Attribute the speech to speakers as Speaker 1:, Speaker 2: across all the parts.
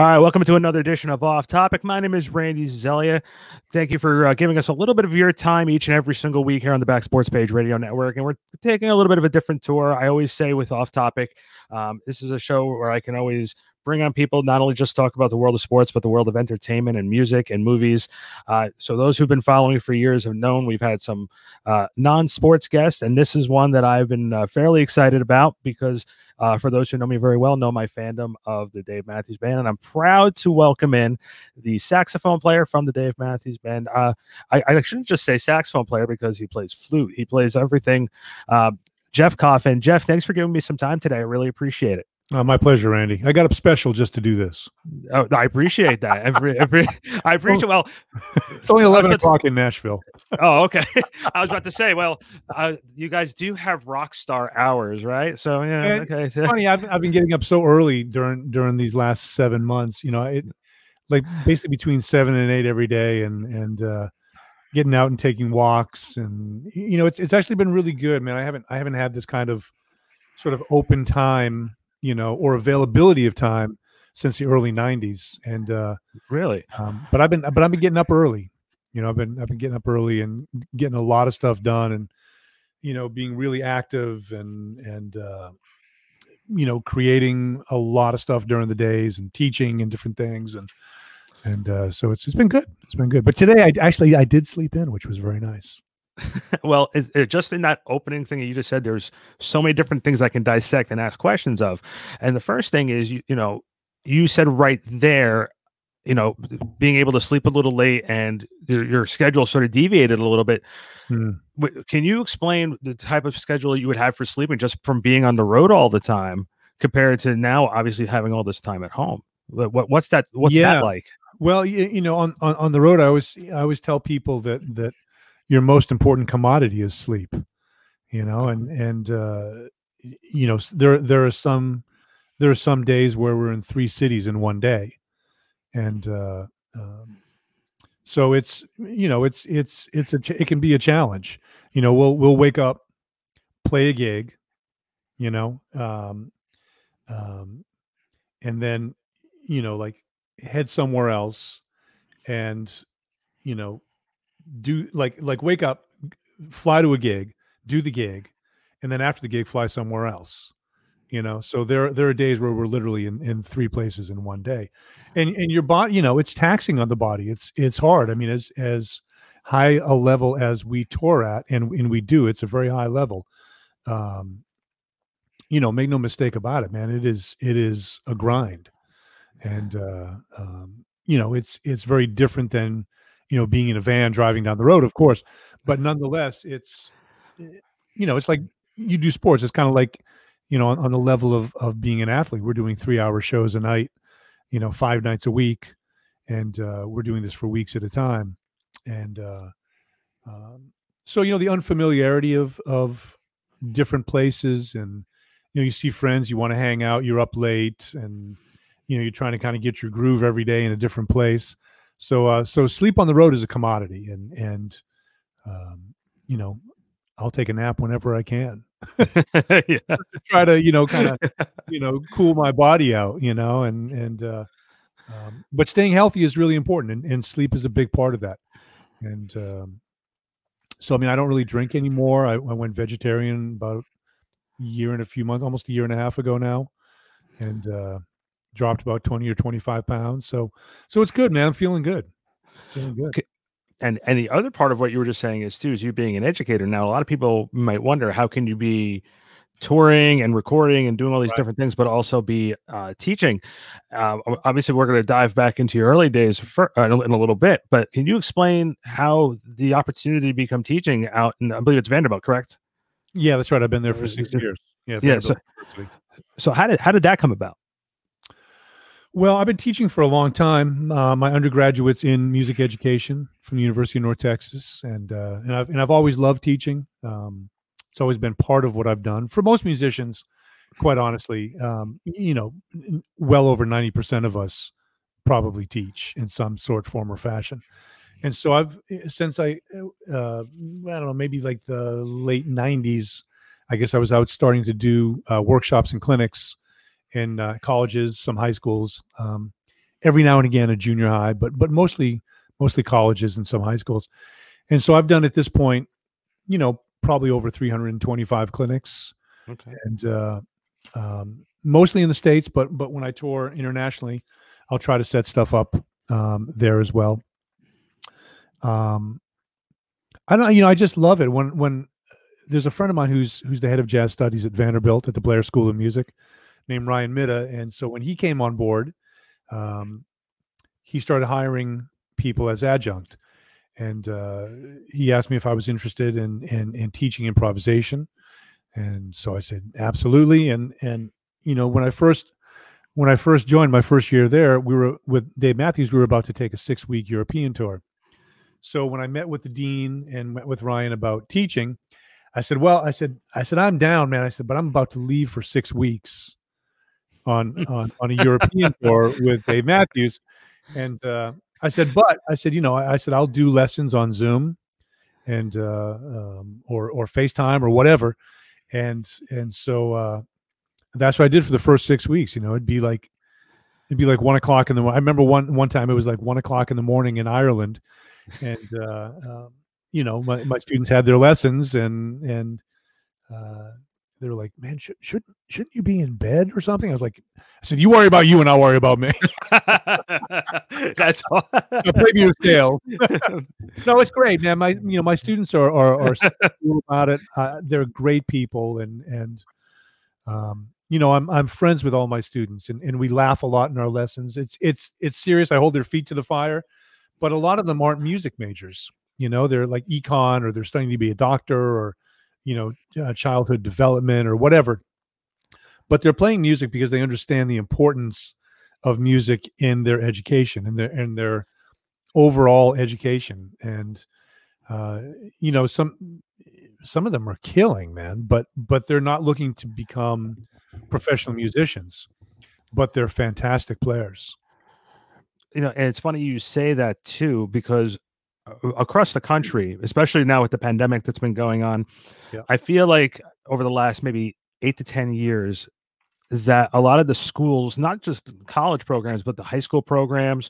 Speaker 1: All right, welcome to another edition of Off Topic. My name is Randy Zellea. Thank you for uh, giving us a little bit of your time each and every single week here on the Back Sports Page Radio Network. And we're taking a little bit of a different tour. I always say with Off Topic, um, this is a show where I can always bring on people not only just talk about the world of sports but the world of entertainment and music and movies. Uh, so those who've been following for years have known we've had some uh, non-sports guests and this is one that i've been uh, fairly excited about because uh, for those who know me very well know my fandom of the dave matthews band and i'm proud to welcome in the saxophone player from the dave matthews band. Uh, I, I, shouldn't just say saxophone player because he plays flute. He plays everything uh, jeff coffin. Jeff thanks for giving me some time today. I really appreciate it
Speaker 2: uh, my pleasure, Randy. I got up special just to do this.
Speaker 1: Oh, I appreciate that. Every, every, I appreciate. Well,
Speaker 2: it's only eleven o'clock to, in Nashville.
Speaker 1: Oh, okay. I was about to say, well, uh, you guys do have rock star hours, right? So yeah, and okay.
Speaker 2: It's funny, I've, I've been getting up so early during during these last seven months. You know, it like basically between seven and eight every day, and and uh, getting out and taking walks, and you know, it's it's actually been really good, man. I haven't I haven't had this kind of sort of open time you know, or availability of time since the early '90s. And uh,
Speaker 1: really,
Speaker 2: um, but I've been, but I've been getting up early. You know, I've been, I've been getting up early and getting a lot of stuff done, and you know, being really active and and uh, you know, creating a lot of stuff during the days and teaching and different things and and uh, so it's it's been good. It's been good. But today, I actually I did sleep in, which was very nice.
Speaker 1: well, it, it, just in that opening thing that you just said, there's so many different things I can dissect and ask questions of. And the first thing is, you, you know, you said right there, you know, being able to sleep a little late and your, your schedule sort of deviated a little bit. Hmm. Can you explain the type of schedule you would have for sleeping just from being on the road all the time compared to now, obviously having all this time at home? What, what's that? What's yeah. that like?
Speaker 2: Well, you, you know, on, on, on the road, I always I always tell people that that your most important commodity is sleep you know and and uh you know there there are some there are some days where we're in three cities in one day. And uh um, so it's you know it's it's it's a it can be a challenge. You know we'll we'll wake up play a gig you know um um and then you know like head somewhere else and you know do like like wake up, fly to a gig, do the gig, and then after the gig, fly somewhere else. You know, so there there are days where we're literally in, in three places in one day, and and your body, you know, it's taxing on the body. It's it's hard. I mean, as as high a level as we tour at, and and we do, it's a very high level. Um, you know, make no mistake about it, man. It is it is a grind, and uh, um, you know, it's it's very different than you know being in a van driving down the road of course but nonetheless it's you know it's like you do sports it's kind of like you know on, on, the level of of being an athlete. We're doing three hour shows a night you know five nights a week and uh, we're doing this for weeks at a time and uh, um, so you know the unfamiliarity of of different places and you know you see friends you want to hang out you're up late and you know you're trying to kind of get your groove every day in a different place so uh, so sleep on the road is a commodity, and and um, you know I'll take a nap whenever I can. yeah. Try to you know kind of you know cool my body out, you know, and and uh, um, but staying healthy is really important, and, and sleep is a big part of that. And um, so I mean I don't really drink anymore. I, I went vegetarian about a year and a few months, almost a year and a half ago now, and uh, dropped about 20 or 25 pounds. So, so it's good, man. I'm feeling good.
Speaker 1: Feeling good. Okay. And and the other part of what you were just saying is too is you being an educator. Now, a lot of people might wonder how can you be touring and recording and doing all these right. different things, but also be uh, teaching. Uh, obviously, we're going to dive back into your early days for, uh, in, a, in, a, little bit. But can you explain how the opportunity to become teaching out? In, I believe it's Vanderbilt, correct?
Speaker 2: Yeah, that's right. I've been there for six years.
Speaker 1: Yeah, yeah. So, so how did how did that come about?
Speaker 2: Well, I've been teaching for a long time. Uh, my undergraduate's in music education from the University of North Texas, and uh, and I've and I've always loved teaching. Um, it's always been part of what I've done. For most musicians, quite honestly, um, you know, well over ninety percent of us probably teach in some sort, form, or fashion. And so I've since I uh, I don't know maybe like the late '90s, I guess I was out starting to do uh, workshops and clinics in uh, colleges, some high schools, um, every now and again a junior high, but but mostly mostly colleges and some high schools. And so I've done at this point, you know, probably over 325 clinics,
Speaker 1: Okay.
Speaker 2: and uh, um, mostly in the states. But but when I tour internationally, I'll try to set stuff up um, there as well. Um, I don't, you know, I just love it when when there's a friend of mine who's who's the head of jazz studies at Vanderbilt at the Blair School of Music, named Ryan Middagh, and so when he came on board, um, he started hiring people as adjunct, and uh, he asked me if I was interested in in, in teaching improvisation, and so I said absolutely, and and you know when I first when I first joined my first year there, we were with Dave Matthews. We were about to take a six week European tour. So when I met with the dean and met with Ryan about teaching, I said, "Well, I said, I said I'm down, man. I said, but I'm about to leave for six weeks on on, on a European tour with Dave Matthews." And uh, I said, "But I said, you know, I, I said I'll do lessons on Zoom and uh, um, or or FaceTime or whatever." And and so uh, that's what I did for the first six weeks. You know, it'd be like it'd be like one o'clock in the. I remember one one time it was like one o'clock in the morning in Ireland, and uh, um, you know my, my students had their lessons and and uh, they were like, "Man, should, shouldn't shouldn't you be in bed or something?" I was like, "I said you worry about you and I'll worry about me."
Speaker 1: That's all.
Speaker 2: Play you scale. no, it's great, man. My you know my students are are, are cool about it. Uh, they're great people, and and um, you know I'm I'm friends with all my students, and, and we laugh a lot in our lessons. It's it's it's serious. I hold their feet to the fire, but a lot of them aren't music majors. You know, they're like econ, or they're studying to be a doctor, or you know, uh, childhood development, or whatever. But they're playing music because they understand the importance of music in their education and their and their overall education and uh, you know some some of them are killing man but but they're not looking to become professional musicians but they're fantastic players
Speaker 1: you know, and it's funny you say that too, because across the country, especially now with the pandemic that's been going on,
Speaker 2: Yeah.
Speaker 1: I feel like over the last maybe eight to 10 years, that a lot of the schools, not just college programs, but the high school programs,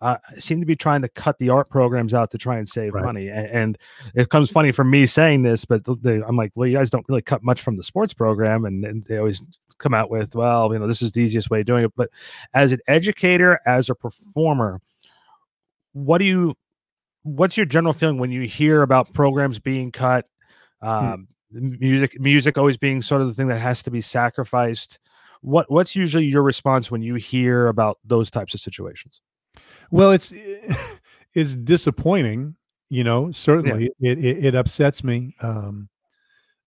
Speaker 1: uh, seem to be trying to cut the art programs out to try and save
Speaker 2: Right.
Speaker 1: money. A- And, it comes funny for me saying this, but they, I'm like, well, you guys don't really cut much from the sports program, and, and they always come out with, well, you know, this is the easiest way of doing it. But as an educator, as a performer, what do you what's your general feeling when you hear about programs being cut um music music always being sort of the thing that has to be sacrificed? What what's usually your response when you hear about those types of situations?
Speaker 2: Well it's it's disappointing you know certainly it, it it upsets me um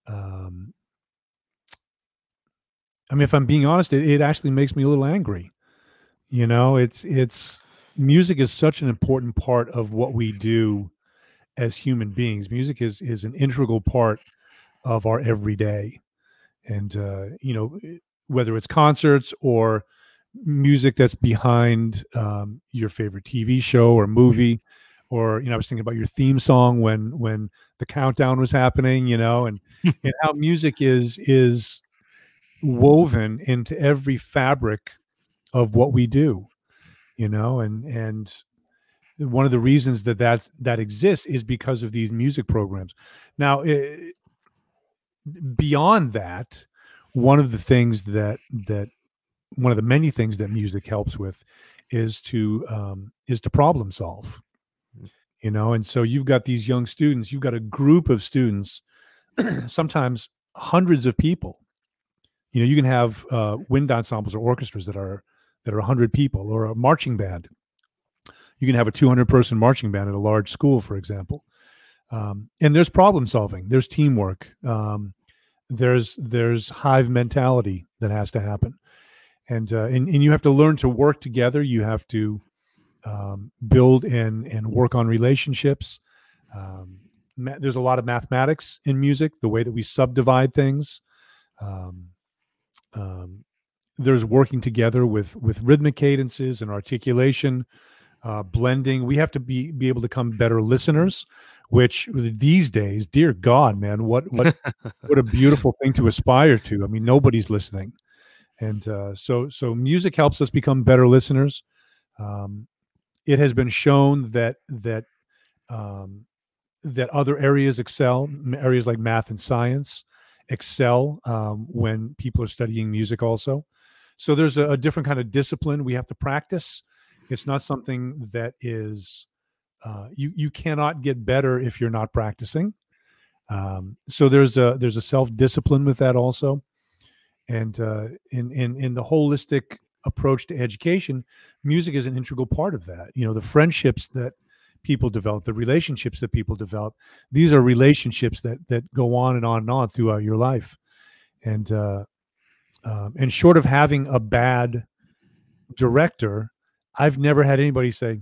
Speaker 2: um i mean if i'm being honest it, it actually makes me a little angry you know it's it's music is such an important part of what we do as human beings. Music is is an integral part of our everyday. And uh you know whether it's concerts or music that's behind um, your favorite TV show or movie, or you know, I was thinking about your theme song when when the countdown was happening, you know, and and how music is is woven into every fabric of what we do, you know, and and one of the reasons that that's, that exists is because of these music programs. Now, eh, beyond that, one of the things that that one of the many things that music helps with is to um, is to problem solve you know and so you've got these young students you've got a group of students sometimes hundreds of people you know you can have uh, wind ensembles or orchestras that are that are 100 people or a marching band. You can have a 200 person marching band at a large school for example. Um, and there's problem solving there's teamwork um, there's there's hive mentality that has to happen. And uh, and, and you have to learn to work together. You have to um, build and and work on relationships. Um, ma- there's a lot of mathematics in music the way that we subdivide things. Um, um, there's working together with with rhythmic cadences and articulation uh, blending. We have to be be able to become better listeners which these days dear god man what what what a beautiful thing to aspire to. I mean nobody's listening. And uh, so so music helps us become better listeners. Um, it has been shown that that um, that other areas excel, areas like math and science excel um, when people are studying music also. So there's a, a different kind of discipline we have to practice. It's not something that is uh, you you cannot get better if you're not practicing. Um, so there's a there's a self discipline with that also, and uh, in in in the holistic approach to education, music is an integral part of that. You know, the friendships that people develop, the relationships that people develop, these are relationships that that go on and on and on throughout your life, and uh, um, and short of having a bad director, I've never had anybody say,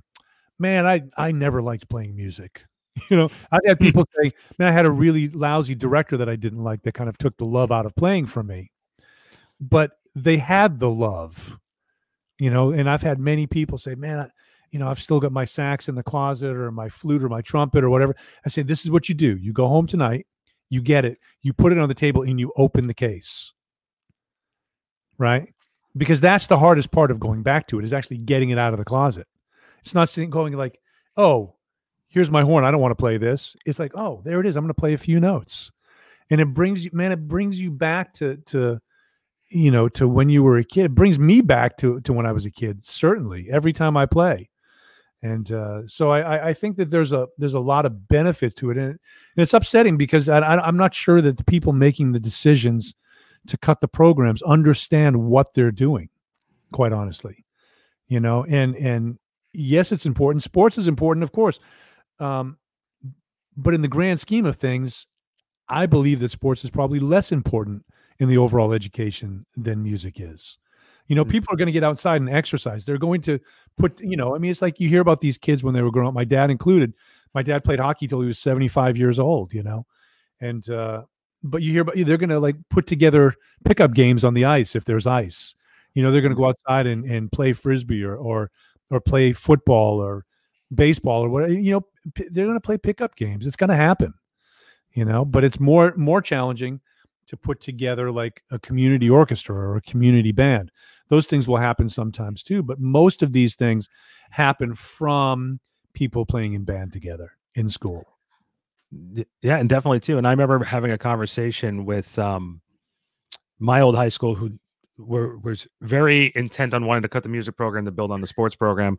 Speaker 2: "Man, I I never liked playing music." You know, I've had people say, "Man, I had a really lousy director that I didn't like that kind of took the love out of playing for me." But they had the love, you know. And I've had many people say, "Man, I, you know, I've still got my sax in the closet or my flute or my trumpet or whatever." I say, "This is what you do. You go home tonight, you get it, you put it on the table, and you open the case." Right? Because that's the hardest part of going back to it is actually getting it out of the closet. It's not sitting going like, "Oh, here's my horn. I don't want to play this. It's like, oh, there it is. I'm going to play a few notes. And it brings you, man, it brings you back to, to, you know, to when you were a kid. It brings me back to, to when I was a kid, certainly every time I play. And uh, so I, I think that there's a, there's a lot of benefit to it. And, it's upsetting because I, I, I'm not sure that the people making the decisions to cut the programs understand what they're doing, quite honestly, you know, and, and yes, it's important. Sports is important, of course. Um, but in the grand scheme of things, I believe that sports is probably less important in the overall education than music is. You know,
Speaker 1: Mm.
Speaker 2: people are going to get outside and exercise. They're going to put, you know, I mean, it's like you hear about these kids when they were growing up. My dad included. My dad played hockey till he was 75 years old, you know, and, uh, but you hear about they're going to like put together pickup games on the ice if there's ice. You know, they're going to go outside and, and play frisbee or, or, or play football or baseball or whatever. You know, they're going to play pickup games. It's going to happen, you know, but it's more more challenging to put together like a community orchestra or a community band. Those things will happen sometimes too, but most of these things happen from people playing in band together in school.
Speaker 1: Yeah, and definitely too. And I remember having a conversation with um my old high school who were was very intent on wanting to cut the music program to build on the sports program.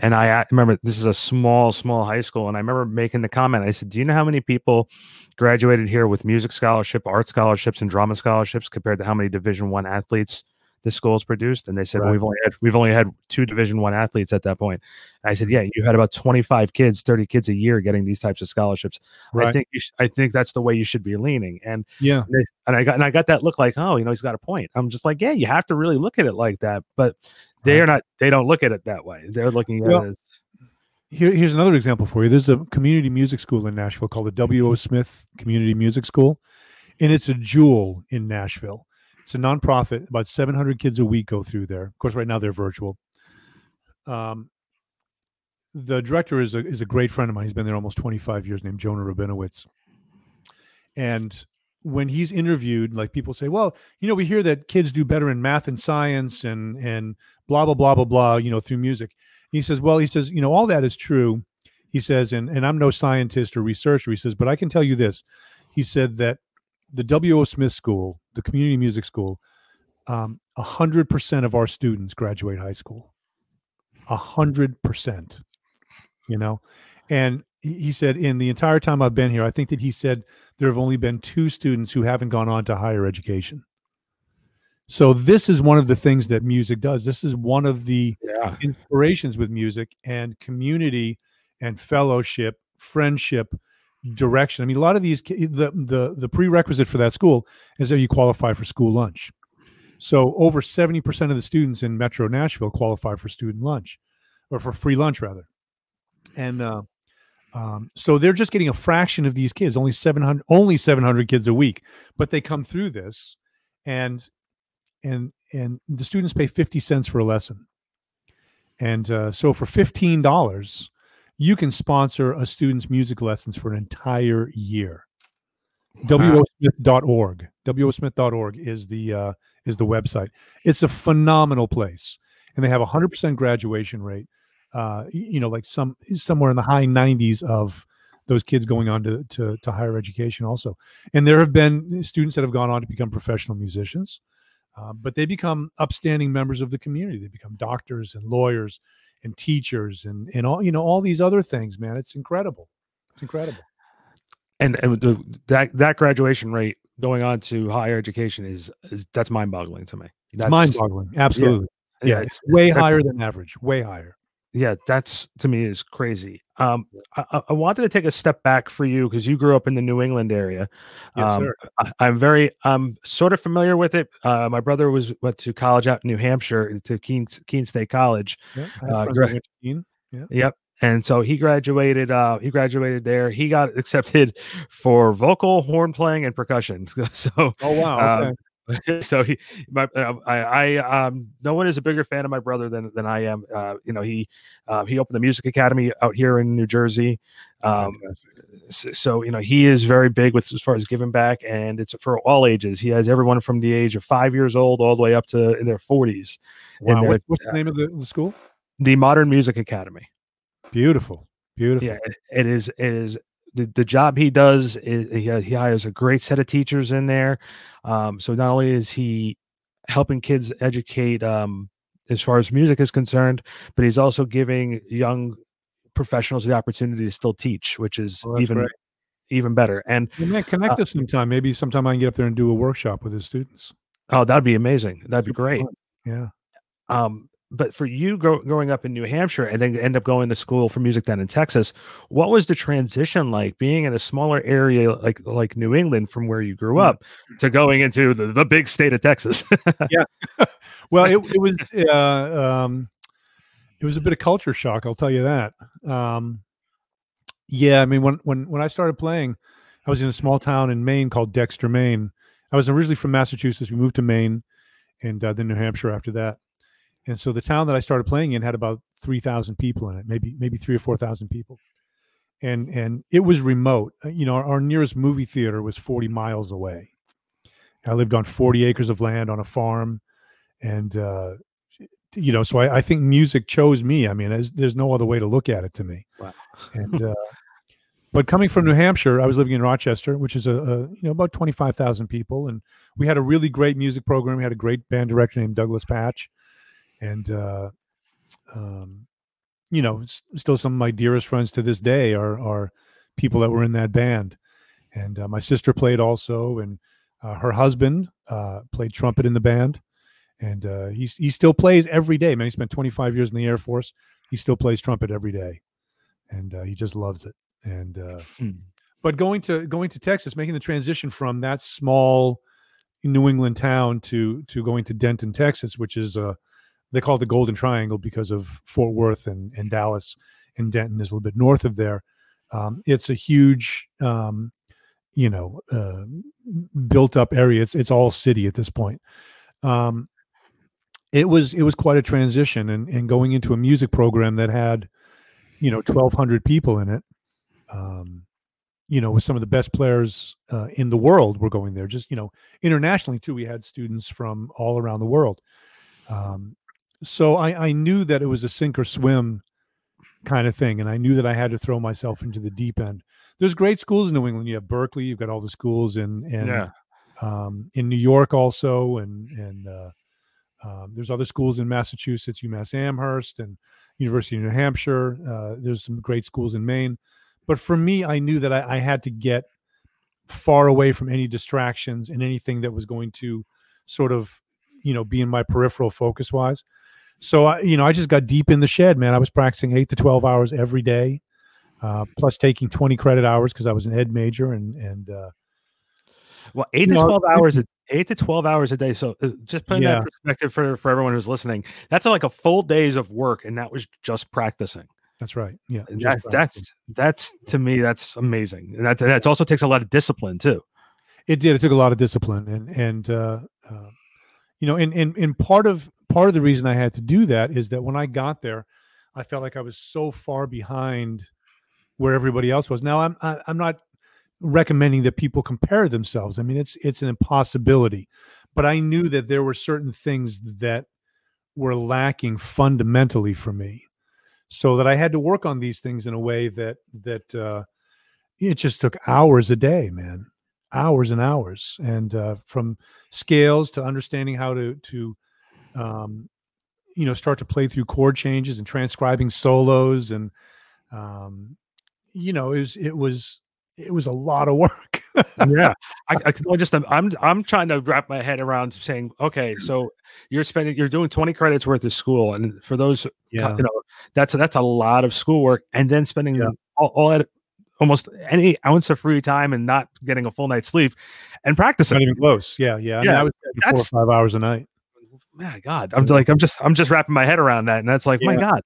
Speaker 1: And I remember this is a small, small high school, and I remember making the comment. I said, "Do you know how many people graduated here with music scholarship, art scholarships, and drama scholarships compared to how many Division One athletes the school's produced?" And they said, well, "We've only had we've only had two Division One athletes at that point." I said, "Yeah, you had about twenty five kids, thirty kids a year getting these types of scholarships." I think you sh- I think that's the way you should be leaning. And
Speaker 2: yeah,
Speaker 1: and they- and I got and I got that look like, oh, you know, he's got a point. I'm just like, yeah, you have to really look at it like that. But they
Speaker 2: Right.
Speaker 1: are not. They don't look at it that way. They're looking at
Speaker 2: Well,
Speaker 1: it as
Speaker 2: Here, here's another example for you. There's a community music school in Nashville called the W.O. Smith Community Music School, and it's a jewel in Nashville. It's a nonprofit. About 700 kids a week go through there. Of course, right now they're virtual. Um, the director is a is a great friend of mine. He's been there almost 25 years. Named Jonah Rabinowitz. And when he's interviewed, like people say, "Well, you know, we hear that kids do better in math and science and and blah blah blah blah blah," you know, through music. He says, "Well, he says, you know, all that is true." He says, and and I'm no scientist or researcher. He says, but I can tell you this. He said that the W.O. Smith School, the community music school, um, a hundred percent of our students graduate high school. A hundred percent. You know, and he he said in the entire time I've been here, I think that he said there have only been two students who haven't gone on to higher education. So this is one of the things that music does. This is one of the
Speaker 1: yeah,
Speaker 2: inspirations with music and community and fellowship, friendship, direction. I mean, a lot of these the the the prerequisite for that school is that you qualify for school lunch. So over seventy percent of the students in Metro Nashville qualify for student lunch, or for free lunch rather, and uh, um, so they're just getting a fraction of these kids, only seven hundred, only seven hundred kids a week, but they come through this, and and and the students pay fifty cents for a lesson. And uh, so for fifteen dollars, you can sponsor a student's music lessons for an entire year.
Speaker 1: Wow.
Speaker 2: WOSmith.org. WOSmith.org is the uh, is the website. It's a phenomenal place. and they have a hundred percent graduation rate. Uh, you know, like some somewhere in the high 90s of those kids going on to, to to higher education also. And there have been students that have gone on to become professional musicians, uh, but they become upstanding members of the community. They become doctors and lawyers and teachers and and all you know all these other things. Man, it's incredible. It's incredible.
Speaker 1: and and the, that that graduation rate going on to higher education is, is that's mind-boggling to me.
Speaker 2: It's
Speaker 1: That's
Speaker 2: mind-boggling. Absolutely.
Speaker 1: Yeah,
Speaker 2: Yeah,
Speaker 1: it's
Speaker 2: it's way higher than average. Way higher.
Speaker 1: Yeah, that's to me is crazy. Um, I, I- wanted to take a step back for you because you grew up in the New England area.
Speaker 2: Yes,
Speaker 1: um,
Speaker 2: sir.
Speaker 1: I, I'm very, I'm sort of familiar with it. Uh, my brother was went to college out in New Hampshire to Keene Keene State College.
Speaker 2: Yeah,
Speaker 1: uh, gra-
Speaker 2: Keene.
Speaker 1: Yep. And so he graduated. Uh, he graduated there. He got accepted for vocal, horn playing, and percussion. So,
Speaker 2: Oh wow.
Speaker 1: Um,
Speaker 2: Okay.
Speaker 1: so he, my, uh, I, I, um, no one is a bigger fan of my brother than than I am. Uh, you know, he, uh, he opened the music academy out here in New Jersey. Um,
Speaker 2: Fantastic.
Speaker 1: s- so you know, he is very big with as far as giving back, and it's for all ages. He has everyone from the age of five years old all the way up to in their forties.
Speaker 2: Wow. what's the name of the, the school?
Speaker 1: The Modern Music Academy.
Speaker 2: Beautiful. Beautiful.
Speaker 1: Yeah, it is. It is the, the job he does is he, he hires a great set of teachers in there. Um, so not only is he helping kids educate um, as far as music is concerned, but he's also giving young professionals the opportunity to still teach, which is
Speaker 2: Oh,
Speaker 1: even
Speaker 2: great.
Speaker 1: even better. And
Speaker 2: Well, man, connect us sometime. Maybe sometime I can get up there and do a workshop with his students.
Speaker 1: oh, that'd be amazing. That'd be great.
Speaker 2: Yeah.
Speaker 1: Um, but for you grow, growing up in New Hampshire and then end up going to school for music down in Texas, what was the transition like being in a smaller area like like New England from where you grew
Speaker 2: Mm.
Speaker 1: up to going into the, the big state of Texas?
Speaker 2: Yeah, well, it, it was uh, um, it was a bit of culture shock. I'll tell you that. Um, yeah, I mean, when when when I started playing, I was in a small town in Maine called Dexter, Maine. I was originally from Massachusetts. We moved to Maine, and uh, then New Hampshire after that. And so the town that I started playing in had about three thousand people in it, maybe maybe three or four thousand people, and and it was remote. Uh, You know, our, our nearest movie theater was forty miles away. I lived on forty acres of land on a farm, and uh, you know, so I, I think music chose me. I mean, there's, there's no other way to look at it to me.
Speaker 1: Wow.
Speaker 2: And uh, but coming from New Hampshire, I was living in Rochester, which is a, a you know about twenty five thousand people, and we had a really great music program. We had a great band director named Douglas Patch, and uh, um, you know, still some of my dearest friends to this day are are people that were in that band. And uh, my sister played also, and uh, her husband uh, played trumpet in the band and uh, he he still plays every day. Man, he spent 25 years in the Air Force. He still plays trumpet every day, and uh, he just loves it. And uh,
Speaker 1: Hmm.
Speaker 2: but going to going to Texas, making the transition from that small New England town to to going to Denton, Texas, which is uh, they call it the Golden Triangle because of Fort Worth and and Dallas, and Denton is a little bit north of there. Um, it's a huge, um, you know, uh, built up area. It's it's all city at this point. Um, it was it was quite a transition and and going into a music program that had you know 1200 people in it um you know with some of the best players uh, in the world were going there just you know internationally too we had students from all around the world um so i i knew that it was a sink or swim kind of thing and i knew that i had to throw myself into the deep end there's great schools in new england you have berklee you've got all the schools in in
Speaker 1: yeah.
Speaker 2: um, in New York also, and and uh, um, there's other schools in Massachusetts, UMass Amherst, and University of New Hampshire. Uh, there's some great schools in Maine, but for me, I knew that I, I had to get far away from any distractions and anything that was going to sort of, you know, be in my peripheral focus wise. So I, you know, I just got deep in the shed, man. I was practicing eight to twelve hours every day, uh, plus taking twenty credit hours because I was an ed major, and and uh,
Speaker 1: Well, eight to
Speaker 2: know,
Speaker 1: twelve hours, a, eight to twelve hours a day. So uh, just putting that
Speaker 2: Yeah.
Speaker 1: in perspective for for everyone who's listening, that's like a full days of work, and that was just practicing.
Speaker 2: that's right. Yeah, just
Speaker 1: That's that's that's to me that's amazing. And that that also takes a lot of discipline too.
Speaker 2: it did. It took a lot of discipline, and and uh, uh, you know, and and and part of part of the reason I had to do that is that when I got there, I felt like I was so far behind where everybody else was. Now I'm I, I'm not recommending that people compare themselves. I mean, it's it's an impossibility, but I knew that there were certain things that were lacking fundamentally for me so that i had to work on these things in a way that that uh, it just took hours a day man hours and hours and uh, from scales to understanding how to to um, you know start to play through chord changes and transcribing solos and um, you know it was it was it was a lot of work.
Speaker 1: Yeah. I, I can just i'm i'm trying to wrap my head around saying okay so you're spending you're doing 20 credits worth of school. And for those
Speaker 2: yeah.
Speaker 1: you know that's that's a lot of schoolwork and then spending
Speaker 2: Yeah.
Speaker 1: all, all that almost any ounce of free time and not getting a full night's sleep and practicing.
Speaker 2: Not even close. Yeah yeah. I mean
Speaker 1: Yeah,
Speaker 2: i was four or five hours a night
Speaker 1: my god i'm like i'm just i'm just wrapping my head around that and that's like my god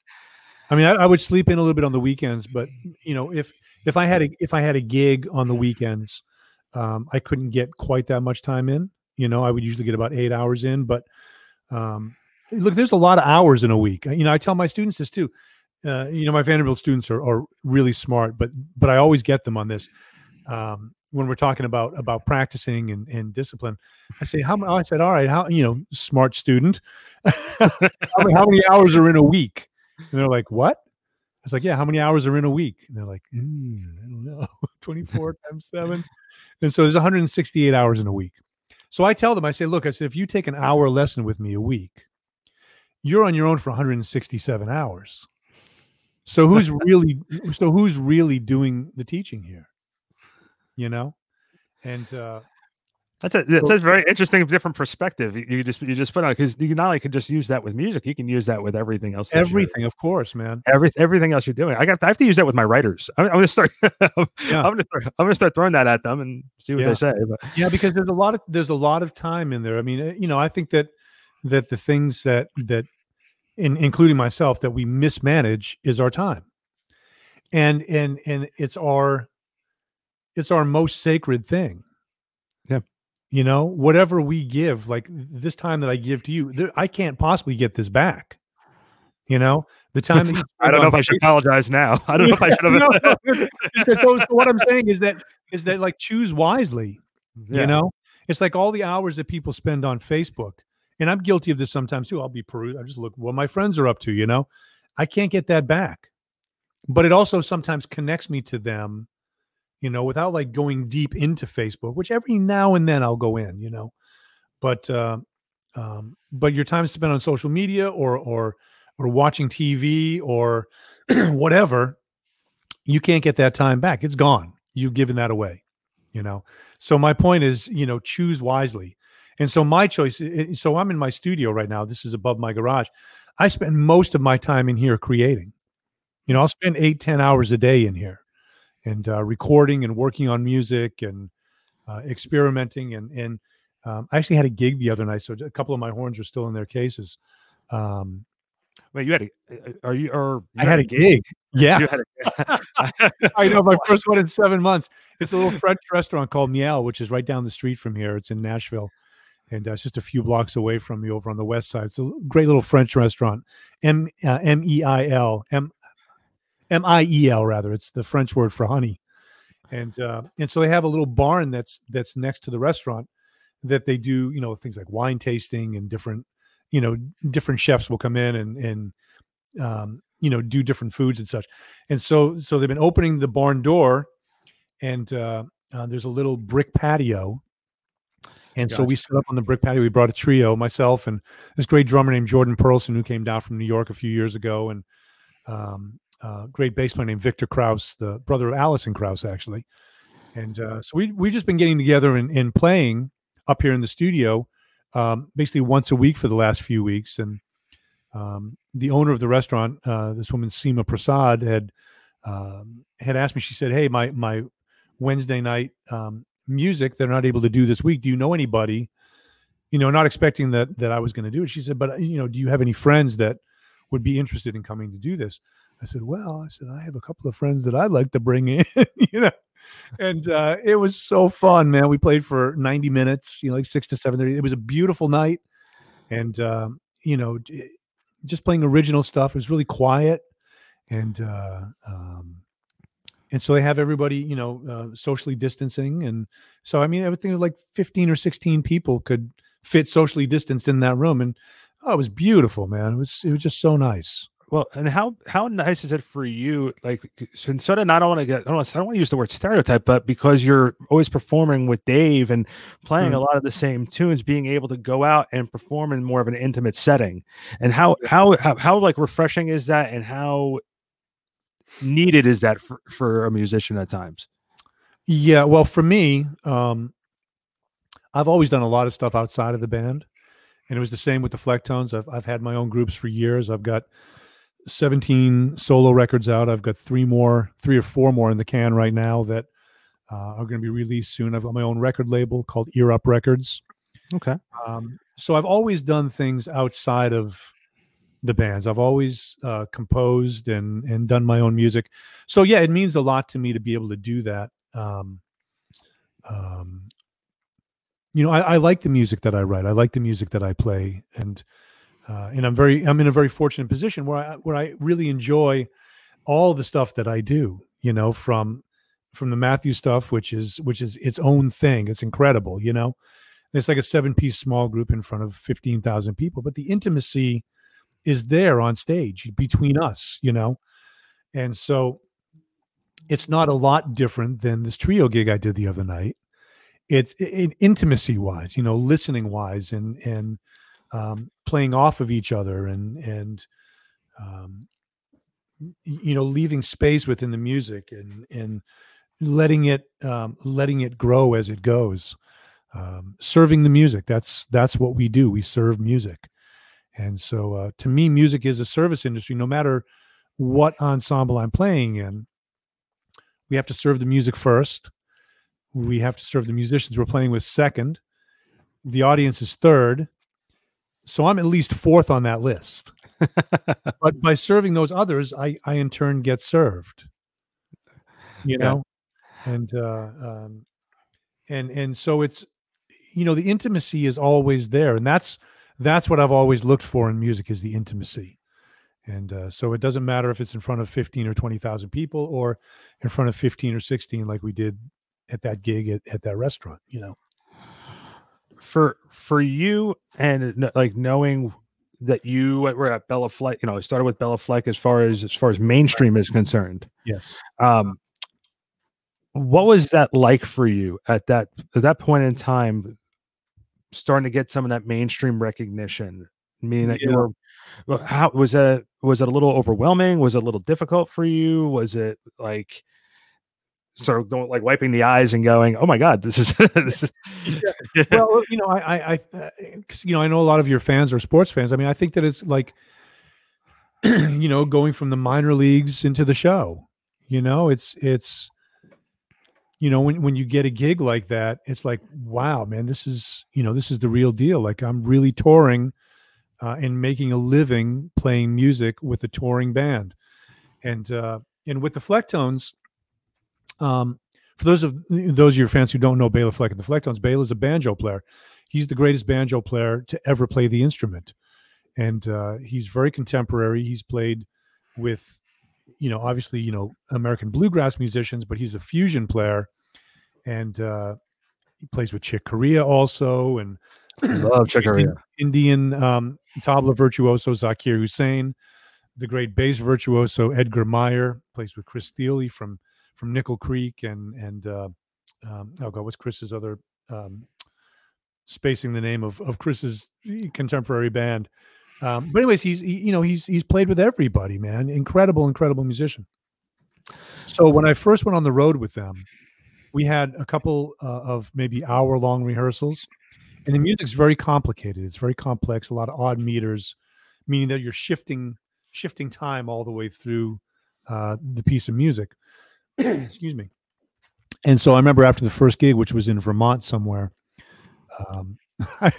Speaker 2: I mean, I, I would sleep in a little bit on the weekends, but you know, if if I had a if I had a gig on the weekends, um, I couldn't get quite that much time in. You know, I would usually get about eight hours in, but um, look, there's a lot of hours in a week. You know, I tell my students this too. Uh, you know, my Vanderbilt students are, are really smart, but but I always get them on this. Um, when we're talking about about practicing and, and discipline, I say, how I said, all right, how you know, smart student, how, many, how many hours are in a week? And they're like, what? I was like, yeah, how many hours are in a week? And they're like, "Mm, I don't know, 24 times seven. And so there's 168 hours in a week. So I tell them, I say, look, I said, if you take an hour lesson with me a week, you're on your own for 167 hours. So who's really, so who's really doing the teaching here? You know? And, uh,
Speaker 1: That's a that's a very interesting, different perspective. You, you just you just put on because you not only can just use that with music, you can use that with everything else.
Speaker 2: everything, of course, man.
Speaker 1: every, everything else you're doing. I got I have to use that with my writers. I'm, I'm gonna start. I'm,
Speaker 2: Yeah.
Speaker 1: gonna start, I'm gonna start throwing that at them and see what
Speaker 2: Yeah.
Speaker 1: they say. But
Speaker 2: yeah because there's a lot of there's a lot of time in there i mean uh, you know i think that that the things that that in, including myself that we mismanage is our time and and and it's our it's our most sacred thing
Speaker 1: Yeah.
Speaker 2: you know whatever we give like this time that i give to you there, i can't possibly get this back you know the time that you
Speaker 1: I don't know if I should apologize now. I don't know if I should have.
Speaker 2: No, no, so, so what I'm saying is that is that like choose wisely.
Speaker 1: Yeah.
Speaker 2: You know, it's like all the hours that people spend on Facebook, and I'm guilty of this sometimes too. I'll be perusing. I just look what my friends are up to. You know, I can't get that back, but it also sometimes connects me to them. You know, without like going deep into Facebook, which every now and then I'll go in. You know, but uh, um, but your time spent on social media or or or watching TV or whatever, you can't get that time back. It's gone. You've given that away, you know. So my point is, you know, choose wisely. And so my choice. So I'm in my studio right now. This is above my garage. I spend most of my time in here creating. You know, I'll spend eight, ten hours a day in here, and uh, recording and working on music and uh, experimenting. And and um, I actually had a gig the other night, so a couple of my horns are still in their cases. Um,
Speaker 1: Wait, you had a? Are you or
Speaker 2: I had a gig. Yeah.
Speaker 1: You had a,
Speaker 2: I know my first one in seven months. It's a little French restaurant called Miel, which is right down the street from here. It's in Nashville, and uh, it's just a few blocks away from me over on the west side. It's a great little French restaurant. M uh, M E I L M M I E L rather. It's the French word for honey, and uh, and so they have a little barn that's that's next to the restaurant that they do you know things like wine tasting and different you know different chefs will come in and and um, you know do different foods and such. And so so they've been opening the barn door and uh, uh, there's a little brick patio. And so we set up on the brick patio we brought a trio myself and this great drummer named jordan perlson who came down from new york a few years ago and um, uh, great bass player named viktor krauss the brother of alison krauss actually and uh, so we, we've just been getting together and, and playing up here in the studio um, basically once a week for the last few weeks and um, the owner of the restaurant, uh, this woman Seema Prasad, had um, had asked me. She said, "Hey, my my Wednesday night um, music they're not able to do this week. Do you know anybody? You know, not expecting that that I was going to do it." She said, "But you know, do you have any friends that would be interested in coming to do this?" I said, "Well, I said I have a couple of friends that I'd like to bring in." you know, and uh, it was so fun, man. We played for ninety minutes, you know, like six to seven thirty. It was a beautiful night, and um, you know. just playing original stuff. It was really quiet, and uh, um, and so they have everybody, you know, uh, socially distancing, and so I mean, i everything was like fifteen or sixteen people could fit socially distanced in that room, and Oh, it was beautiful, man. It was it was just so nice.
Speaker 1: Well, and how how nice is it for you? Like, so sort of not I want to get I don't, wanna, I don't want to use the word stereotype, but because you're always performing with Dave and playing
Speaker 2: Mhm.
Speaker 1: a lot of the same tunes, being able to go out and perform in more of an intimate setting, and how how how, how like refreshing is that, and how needed is that for, for a musician at times?
Speaker 2: Yeah, well, for me, um, I've always done a lot of stuff outside of the band, and it was the same with the Flecktones. I've I've had my own groups for years. I've got 17 solo records out. I've got three more, three or four more in the can right now that uh, are going to be released soon. I've got my own record label called Ear Up Records.
Speaker 1: Okay,
Speaker 2: Um, so I've always done things outside of the bands. I've always uh, composed and and done my own music. So yeah, it means a lot to me to be able to do that. Um, um, you know, I, I like the music that I write. I like the music that I play, and uh, and I'm very I'm in a very fortunate position where I where I really enjoy all the stuff that I do. You know, from from the Matthew stuff, which is which is its own thing. It's incredible. You know, it's like a seven piece small group in front of 15,000 people, but the intimacy is there on stage between us, you know? And so it's not a lot different than this trio gig I did the other night. It's it, intimacy wise, you know, listening wise and, and, um, playing off of each other and, and, um, you know, leaving space within the music and, and letting it, um, letting it grow as it goes um, serving the music. That's that's what we do. We serve music, and so uh, to me, music is a service industry. No matter what ensemble I'm playing in, we have to serve the music first. We have to serve the musicians we're playing with second. The audience is third. So I'm at least fourth on that list. but by serving those others, I, I in turn get served. You
Speaker 1: Yeah.
Speaker 2: know, and uh, um, and and so it's you know the intimacy is always there and that's that's what i've always looked for in music is the intimacy and uh, so it doesn't matter if it's in front of 15 or 20,000 people or in front of 15 or 16 like we did at that gig at, at that restaurant you know
Speaker 1: for for you and like knowing that you were at Bela Fleck, you know, it started with Bela Fleck as far as as far as mainstream is concerned.
Speaker 2: yes
Speaker 1: Um, what was that like for you at that at that point in time, starting to get some of that mainstream recognition? Meaning that you were, how was it? Was it a little overwhelming? Was it a little difficult for you? Was it like sort of going like wiping the eyes and going, "Oh my god, this is this is."
Speaker 2: well you know i i i because you know i know a lot of your fans are sports fans. I mean i think that it's like you know going from the minor leagues into the show you know? It's it's you know when when you get a gig like that it's like wow man this is you know this is the real deal. Like i'm really touring uh, and making a living playing music with a touring band. And uh and with the Flecktones um for those of those of your fans who don't know Bela Fleck and the Flecktones, Bela is a banjo player. He's the greatest banjo player to ever play the instrument, and uh, he's very contemporary. He's played with, you know, obviously, you know, American bluegrass musicians, but he's a fusion player, and uh, he plays with Chick Corea also, and
Speaker 1: Love Chick Corea.
Speaker 2: Indian um, tabla virtuoso Zakir Hussain, the great bass virtuoso Edgar Meyer plays with Chris Thile from from Nickel Creek, and and uh, um, oh god, what's Chris's other um, spacing the name of of Chris's contemporary band. Um, but anyways, he's he, you know he's he's played with everybody, man. Incredible, incredible musician. So when I first went on the road with them, we had a couple uh, of maybe hour long rehearsals, and the music's very complicated. It's very complex. A lot of odd meters, meaning that you're shifting shifting time all the way through uh, the piece of music. Excuse me. And so I remember after the first gig, which was in Vermont somewhere, um, I,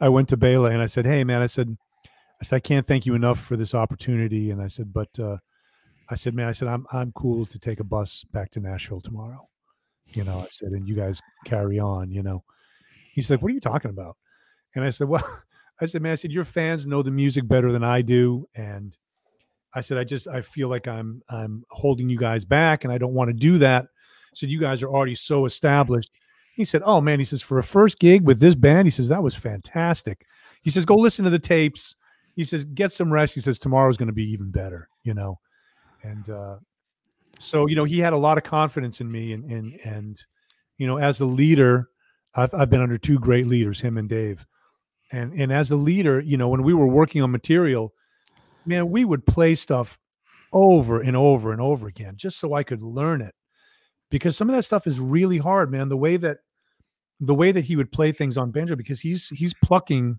Speaker 2: I went to Bela and I said, "Hey, man," I said, "I said I can't thank you enough for this opportunity." And I said, "But uh, I said, man, I said I'm I'm cool to take a bus back to Nashville tomorrow." You know, I said, and you guys carry on. You know, he's like, "What are you talking about?" And I said, "Well," I said, "Man, I said your fans know the music better than I do, and." I said, I just I feel like I'm I'm holding you guys back, and I don't want to do that. I said, you guys are already so established. He said, Oh man, he says, for a first gig with this band, he says, that was fantastic. He says, Go listen to the tapes. he says, get some rest. He says, tomorrow's going to be even better, you know? And, uh, so, you know, he had a lot of confidence in me and, and, and, you know, as a leader, I've, I've been under two great leaders, him and Dave. And, and as a leader, you know, when we were working on material, man, we would play stuff over and over and over again just so I could learn it. Because some of that stuff is really hard, man. The way that the way that he would play things on banjo because he's he's plucking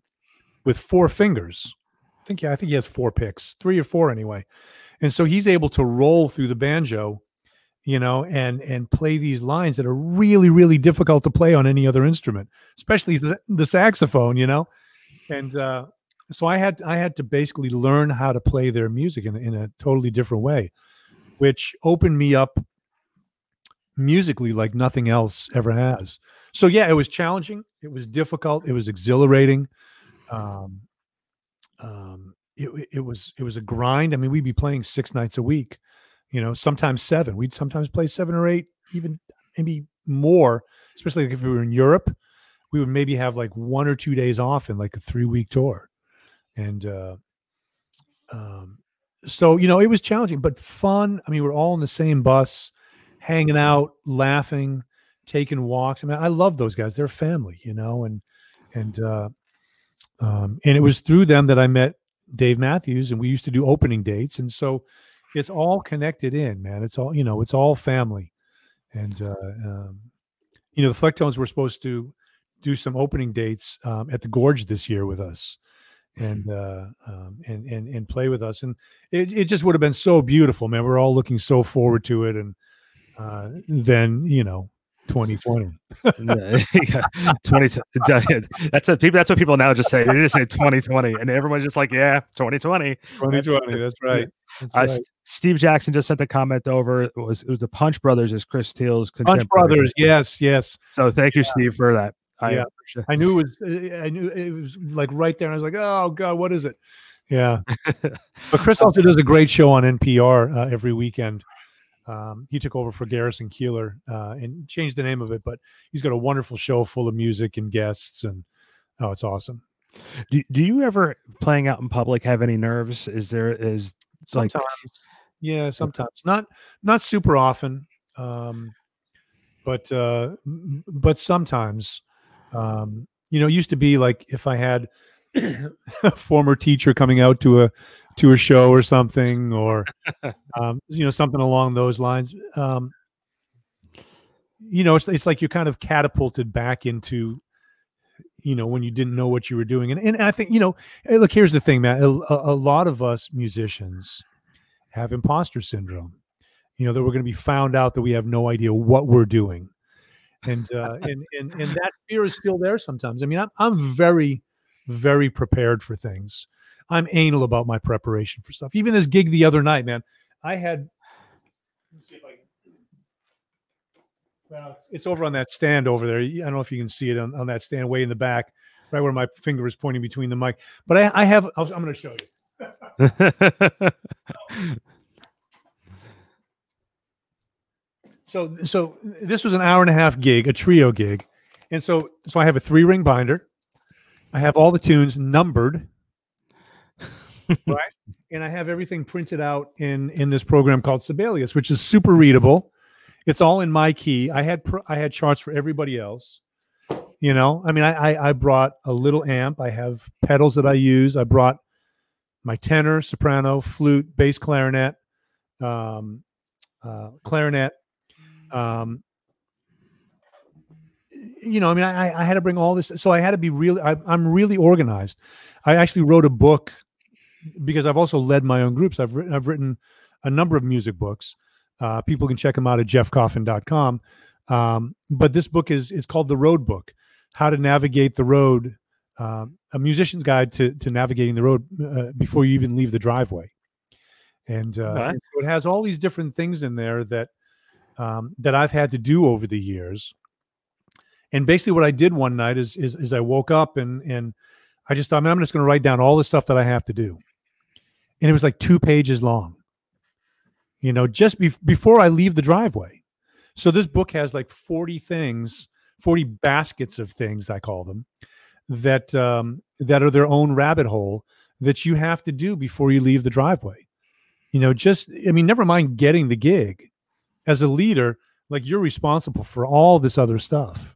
Speaker 2: with four fingers. I think yeah, I think he has four picks, three or four anyway. And so he's able to roll through the banjo, you know, and and play these lines that are really really difficult to play on any other instrument, especially the, the saxophone, you know. And uh so I had I had to basically learn how to play their music in, in a totally different way, which opened me up musically like nothing else ever has. So yeah, it was challenging. It was difficult. It was exhilarating. Um, um, it, it was it was a grind. I mean, we'd be playing six nights a week, you know, sometimes seven. We'd sometimes play seven or eight, even maybe more. Especially if we were in Europe, we would maybe have like one or two days off in like a three week tour, and uh, um, so you know it was challenging but fun. I mean, we're all in the same bus hanging out, laughing, taking walks. I mean, I love those guys. They're family, you know, and and uh, um, and it was through them that I met Dave Matthews, and we used to do opening dates, and so it's all connected in, man. It's all you know, it's all family, and uh, um, you know, the Flecktones were supposed to do some opening dates um, at the Gorge this year with us. And uh, um, and and and play with us, and it, it just would have been so beautiful, man. We're all looking so forward to it, and uh, than you know 2020
Speaker 1: 20 that's what people that's what people now just say. They just say 2020 and everyone's just like yeah 2020
Speaker 2: 2020 that's, that's right,
Speaker 1: uh, right. steve jackson just sent the comment over it was it was the punch brothers is Chris Thile's
Speaker 2: punch brothers yes yes.
Speaker 1: So thank you yeah. steve for that
Speaker 2: I, yeah. I knew it was uh, i knew it was like right there and i was like oh god what is it? Yeah. But chris also does a great show on npr uh, every weekend. Um, he took over for Garrison Keillor uh, and changed the name of it, but he's got a wonderful show full of music and guests, and oh, it's awesome.
Speaker 1: Do, do you ever playing out in public have any nerves? Is there is
Speaker 2: sometimes, like, yeah, sometimes. Not not super often, um, but uh, but sometimes, um, you know, used to be like if I had a former teacher coming out to a to a show or something, or um, you know something along those lines. Um, you know, it's it's like you're kind of catapulted back into you know when you didn't know what you were doing and, and i think you know look here's the thing man a, a lot of us musicians have imposter syndrome you know that we're going to be found out that we have no idea what we're doing and uh and, and and that fear is still there sometimes i mean i'm, I'm very very prepared for things I'm anal about my preparation for stuff. Even this gig the other night, man, I had. Well, it's, over on that stand over there. I don't know if you can see it on, on that stand way in the back, right where my finger is pointing between the mic. But I, I have. I'm going to show you. so, so this was an hour and a half gig, a trio gig, and so, so I have a three ring binder. I have all the tunes numbered right? And I have everything printed out in in this program called Sibelius, which is super readable. It's all in my key. I had pr- I had charts for everybody else. You know, I mean, I, I I brought a little amp. I have pedals that I use. I brought my tenor, soprano, flute, bass, clarinet, um, uh, clarinet. Um, you know, I mean, I, I had to bring all this, so I had to be really. I, I'm really organized. I actually wrote a book because I've also led my own groups. I've written, I've written a number of music books. Uh, people can check them out at jeffcoffin.com. Um, but this book is it's called the Road Book: How to Navigate the Road, uh, a musician's guide to to navigating the road uh, before you even leave the driveway. And, uh, right. and so it has all these different things in there that um, that I've had to do over the years. And basically, what I did one night is is, is I woke up and and I just thought, I mean, I'm just going to write down all the stuff that I have to do and it was like two pages long. You know, just be- before I leave the driveway. So this book has like 40 things, 40 baskets of things I call them that um, that are their own rabbit hole that you have to do before you leave the driveway. You know, just I mean, never mind getting the gig. As a leader, like you're responsible for all this other stuff,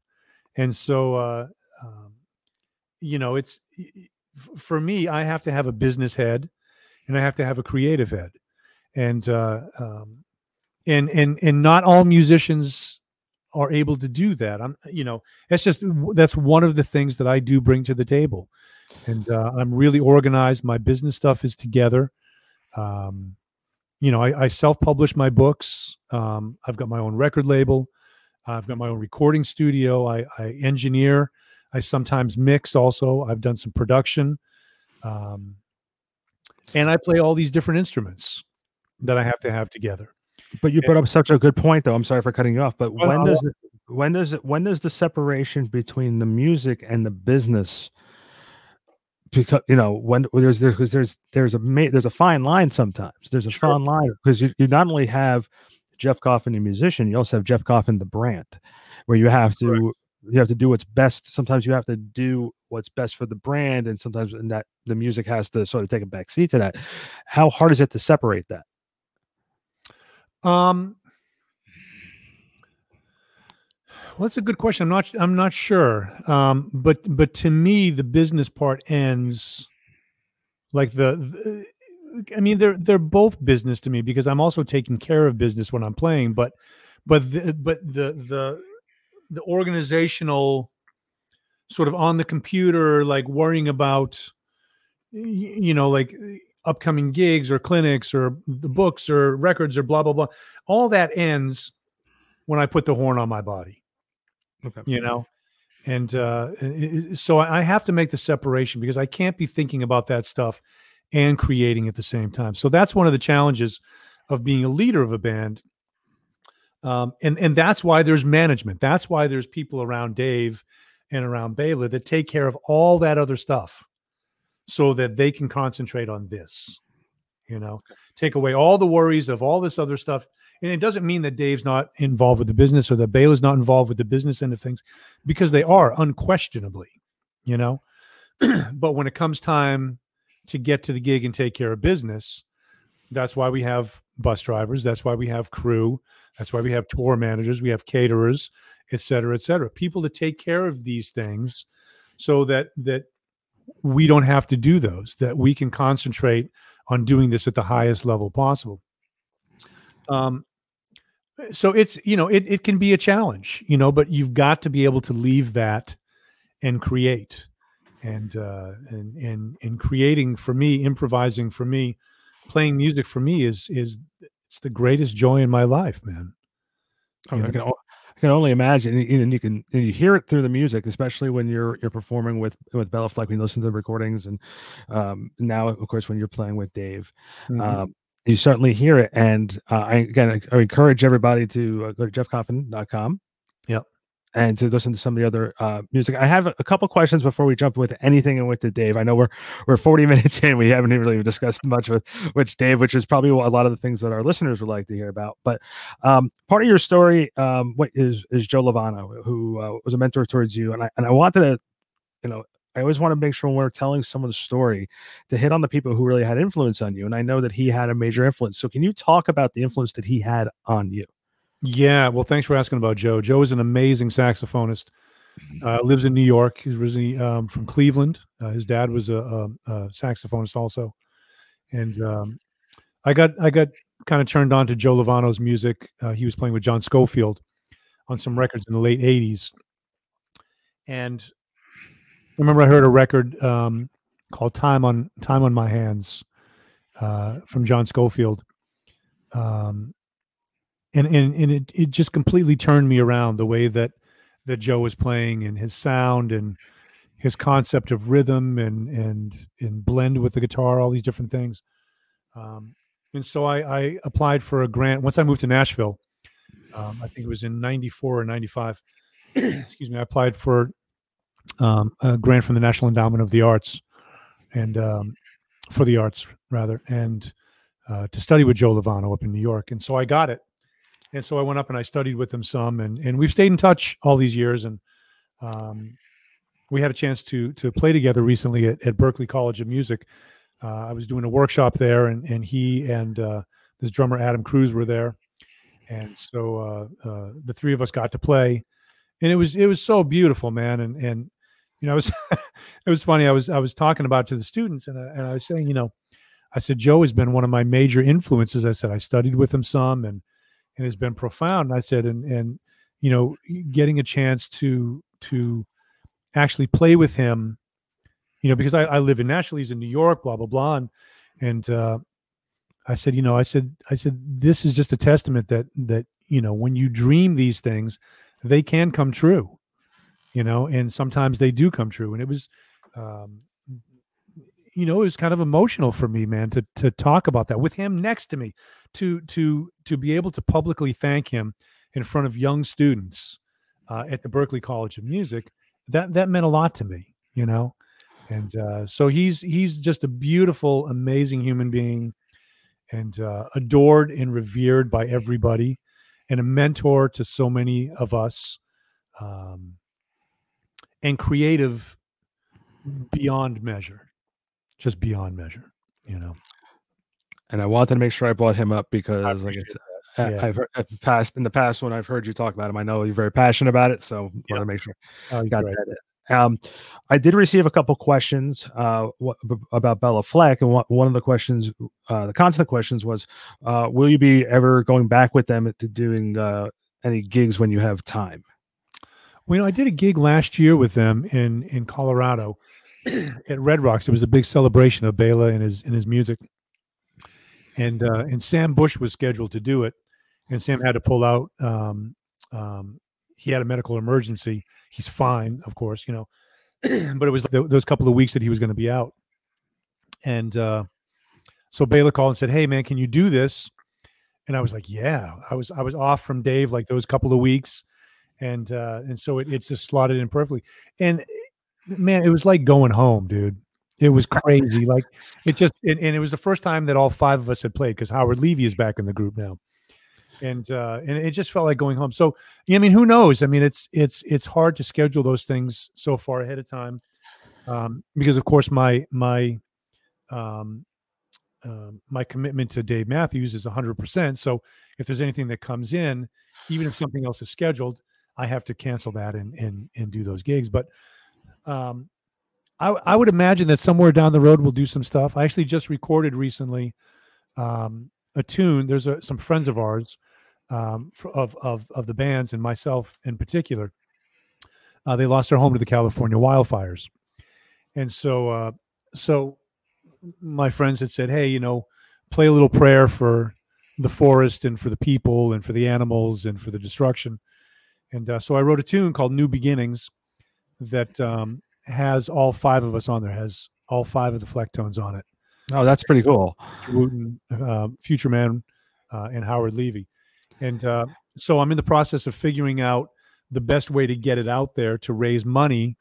Speaker 2: and so uh, um, you know, it's for me. I have to have a business head, and I have to have a creative head, and uh, um, and and and not all musicians are able to do that. I'm, you know, that's just that's one of the things that I do bring to the table, and uh, I'm really organized. My business stuff is together. Um, you know, I, I self-publish my books. Um, I've got my own record label. I've got my own recording studio. I, I engineer. I sometimes mix. Also, I've done some production, um, and I play all these different instruments that I have to have together.
Speaker 1: But you brought up such a good point, though. I'm sorry for cutting you off, but well, when does it, when does it, when does the separation between the music and the business? Because you know when there's there's there's there's a there's a fine line sometimes. There's a sure. fine line because you, you not only have Jeff Coffin, the musician, you also have Jeff Coffin, the brand, where you have to Correct. you have to do what's best. Sometimes you have to do what's best for the brand, and sometimes and that the music has to sort of take a back seat to that. How hard is it to separate that?
Speaker 2: Um, well, that's a good question. I'm not. I'm not sure. Um, but but to me, the business part ends like the, the. I mean, they're they're both business to me because I'm also taking care of business when I'm playing. But but the, but the the the organizational sort of on the computer, like worrying about you know like upcoming gigs or clinics or the books or records or blah blah blah all that ends when i put the horn on my body okay. you know? And uh, so i have to make the separation because i can't be thinking about that stuff and creating at the same time. So that's one of the challenges of being a leader of a band um, and and that's why there's management. That's why there's people around dave and around Bela that take care of all that other stuff so that they can concentrate on this you know take away all the worries of all this other stuff. And it doesn't mean that dave's not involved with the business or that Bela's not involved with the business end of things because they are unquestionably you know? But when it comes time to get to the gig and take care of business that's why we have bus drivers that's why we have crew that's why we have tour managers we have caterers et cetera et cetera. People to take care of these things so that that we don't have to do those, that we can concentrate on doing this at the highest level possible. Um, so it's, you know, it, it can be a challenge, you know, but you've got to be able to leave that and create. And, uh, and, and, and creating for me, improvising for me, playing music for me is, is, it's the greatest joy in my life, man.
Speaker 1: Oh, I can, can only imagine, and you can and you hear it through the music, especially when you're you're performing with with Bela Fleck. When you listen to the recordings, and um, now, of course, when you're playing with Dave, mm-hmm. um, you certainly hear it. And uh, I again, I encourage everybody to uh, go to jeffcoffin.com. And to listen to some of the other uh, music. I have a couple questions before we jump with anything and with the Dave. I know we're we're 40 minutes in. We haven't really discussed much with which Dave, which is probably a lot of the things that our listeners would like to hear about. But um, part of your story um, what is is Joe Lovano, who uh, was a mentor towards you, and I and I wanted to, you know. I always want to make sure when we're telling someone's story to hit on the people who really had influence on you. And I know that he had a major influence. So, can you talk about the influence that he had on you?
Speaker 2: Yeah, well, thanks for asking about Joe. Joe is an amazing saxophonist. Mm-hmm. Uh, lives in New York. He's originally um, from Cleveland. Uh, his dad was a, a, a saxophonist also, and um, I got I got kind of turned on to Joe Lovano's music. Uh, he was playing with John Scofield on some records in the late '80s, and I remember I heard a record um, called "Time on Time on My Hands" uh, from John Scofield. Um, and and and it it just completely turned me around the way that that Joe was playing and his sound and his concept of rhythm and and and blend with the guitar, all these different things. Um, and so I, I applied for a grant once I moved to Nashville. Um, I think it was in '94 or '95. excuse me. I applied for um, a grant from the National Endowment of the Arts, and um, for the arts rather, and uh, to study with Joe Lovano up in New York. And so I got it and so I went up and I studied with him some, and and we've stayed in touch all these years, and um, we had a chance to to play together recently at, at Berklee College of Music uh, I was doing a workshop there, and and he and uh, this drummer Adam Cruz were there, and so uh, uh, the three of us got to play, and it was it was so beautiful, man. And and you know, it was it was funny. I was I was talking about to the students, and I, and I was saying, you know, I said Joe has been one of my major influences. I said I studied with him some, and and has been profound. And I said, and and you know, getting a chance to to actually play with him, you know, because I, I live in Nashville, he's in New York, blah blah blah, and and uh, I said, you know, I said, I said, this is just a testament that that you know, when you dream these things, they can come true, you know, and sometimes they do come true. And it was, um, you know, it was kind of emotional for me, man, to to talk about that with him next to me, to to to be able to publicly thank him in front of young students uh, at the Berklee College of Music. That that meant a lot to me, you know. And uh, so he's he's just a beautiful, amazing human being and uh, adored and revered by everybody, and a mentor to so many of us, um, and creative beyond measure, just beyond measure, you know.
Speaker 1: And I wanted to make sure I brought him up because, like it's,
Speaker 2: Yeah.
Speaker 1: I've heard, I've passed in the past when I've heard you talk about him. I know you're very passionate about it, so
Speaker 2: Yeah.
Speaker 1: want to make sure
Speaker 2: Oh,
Speaker 1: got
Speaker 2: great.
Speaker 1: that. Um, I did receive a couple questions uh, wh- b- about Bela Fleck, and one one of the questions, uh, the constant questions was, uh, will you be ever going back with them to doing uh, any gigs when you have time?
Speaker 2: Well, you know, I did a gig last year with them in in Colorado at Red Rocks. It was a big celebration of Bela and his and his music. And uh, and Sam Bush was scheduled to do it, and Sam had to pull out. Um, um, he had a medical emergency. He's fine, of course, you know, but it was th- those couple of weeks that he was going to be out. And uh, so Bela called and said, "Hey, man, can you do this?" And I was like, "Yeah." I was I was off from Dave like those couple of weeks and uh and so it, it just slotted in perfectly and man it was like going home dude it was crazy like it just and, and it was the first time that all five of us had played because howard levy is back in the group now and uh and it just felt like going home so yeah, i mean who knows i mean it's it's it's hard to schedule those things so far ahead of time um because of course my my um um, my commitment to Dave Matthews is 100%. So if there's anything that comes in, even if something else is scheduled, I have to cancel that and and and do those gigs. But um, I I would imagine that somewhere down the road we'll do some stuff. I actually just recorded recently um, a tune. There's a, some friends of ours um, fr- of of of the bands and myself in particular. Uh, they lost their home to the California wildfires, and so uh, so my friends had said, "Hey, you know, play a little prayer for the forest and for the people and for the animals and for the destruction." And uh, so I wrote a tune called "New Beginnings" that um, has all five of us on there. Has all five of the Flecktones on it.
Speaker 1: Oh, that's pretty cool.
Speaker 2: Wooten, uh, Future Man, uh, and Howard Levy. And uh, so I'm in the process of figuring out the best way to get it out there to raise money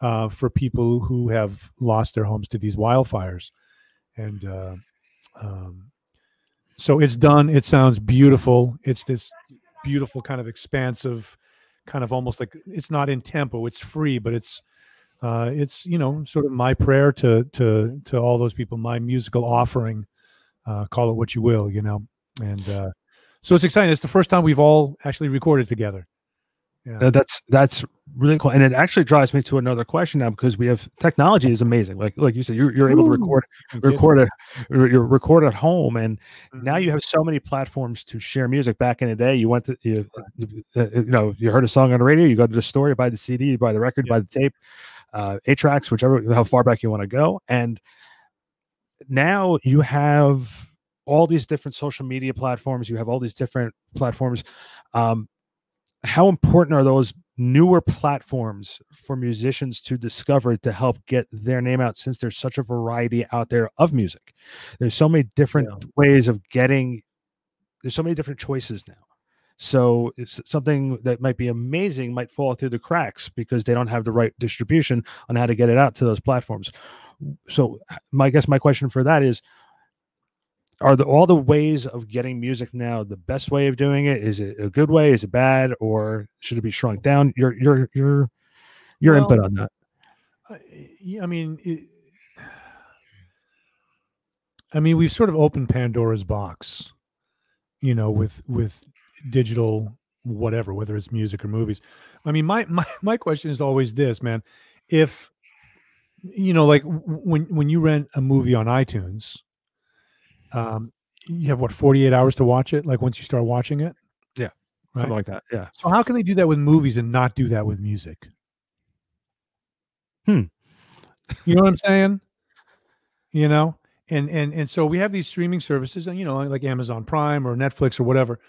Speaker 2: uh, for people who have lost their homes to these wildfires. And uh, um, so it's done. It sounds beautiful. It's this beautiful kind of expansive, kind of almost like it's not in tempo. It's free, but it's uh, it's you know sort of my prayer to to to all those people, my musical offering. Uh, call it what you will, you know. And uh, so it's exciting. It's the first time we've all actually recorded together. Yeah.
Speaker 1: That's that's really cool, and it actually drives me to another question now because we have technology is amazing. Like like you said, you're you're able to record record it you record at home, and now
Speaker 2: Mhm.
Speaker 1: you have so many platforms to share music. Back in the day, you went to you, uh, you know you heard a song on the radio, you go to the store, you buy the CD, you buy the record,
Speaker 2: Yeah.
Speaker 1: buy the tape, uh, eight tracks, whichever how far back you want to go, and now you have all these different social media platforms. You have all these different platforms. Um, how important are those newer platforms for musicians to discover to help get their name out since there's such a variety out there of music? There's so many different
Speaker 2: Yeah.
Speaker 1: ways of getting there's so many different choices now. So something that might be amazing might fall through the cracks because they don't have the right distribution on how to get it out to those platforms. So my I guess my question for that is are the all the ways of getting music now the best way of doing it? Is it a good way? Is it bad? Or should it be shrunk down? Your your your your
Speaker 2: Well,
Speaker 1: input on that.
Speaker 2: I, I mean, it, I mean, we've sort of opened Pandora's box, you know, with with digital whatever, whether it's music or movies. I mean, my my my question is always this, man. If you know, like when when you rent a movie on iTunes, um, you have what forty eight hours to watch it. Like once you start watching it,
Speaker 1: yeah,
Speaker 2: right?
Speaker 1: something like that. Yeah.
Speaker 2: So how can they do that with movies and not do that with music?
Speaker 1: Hmm.
Speaker 2: You know what I'm saying? You know, and and and so we have these streaming services, and you know, like Amazon Prime or Netflix or whatever,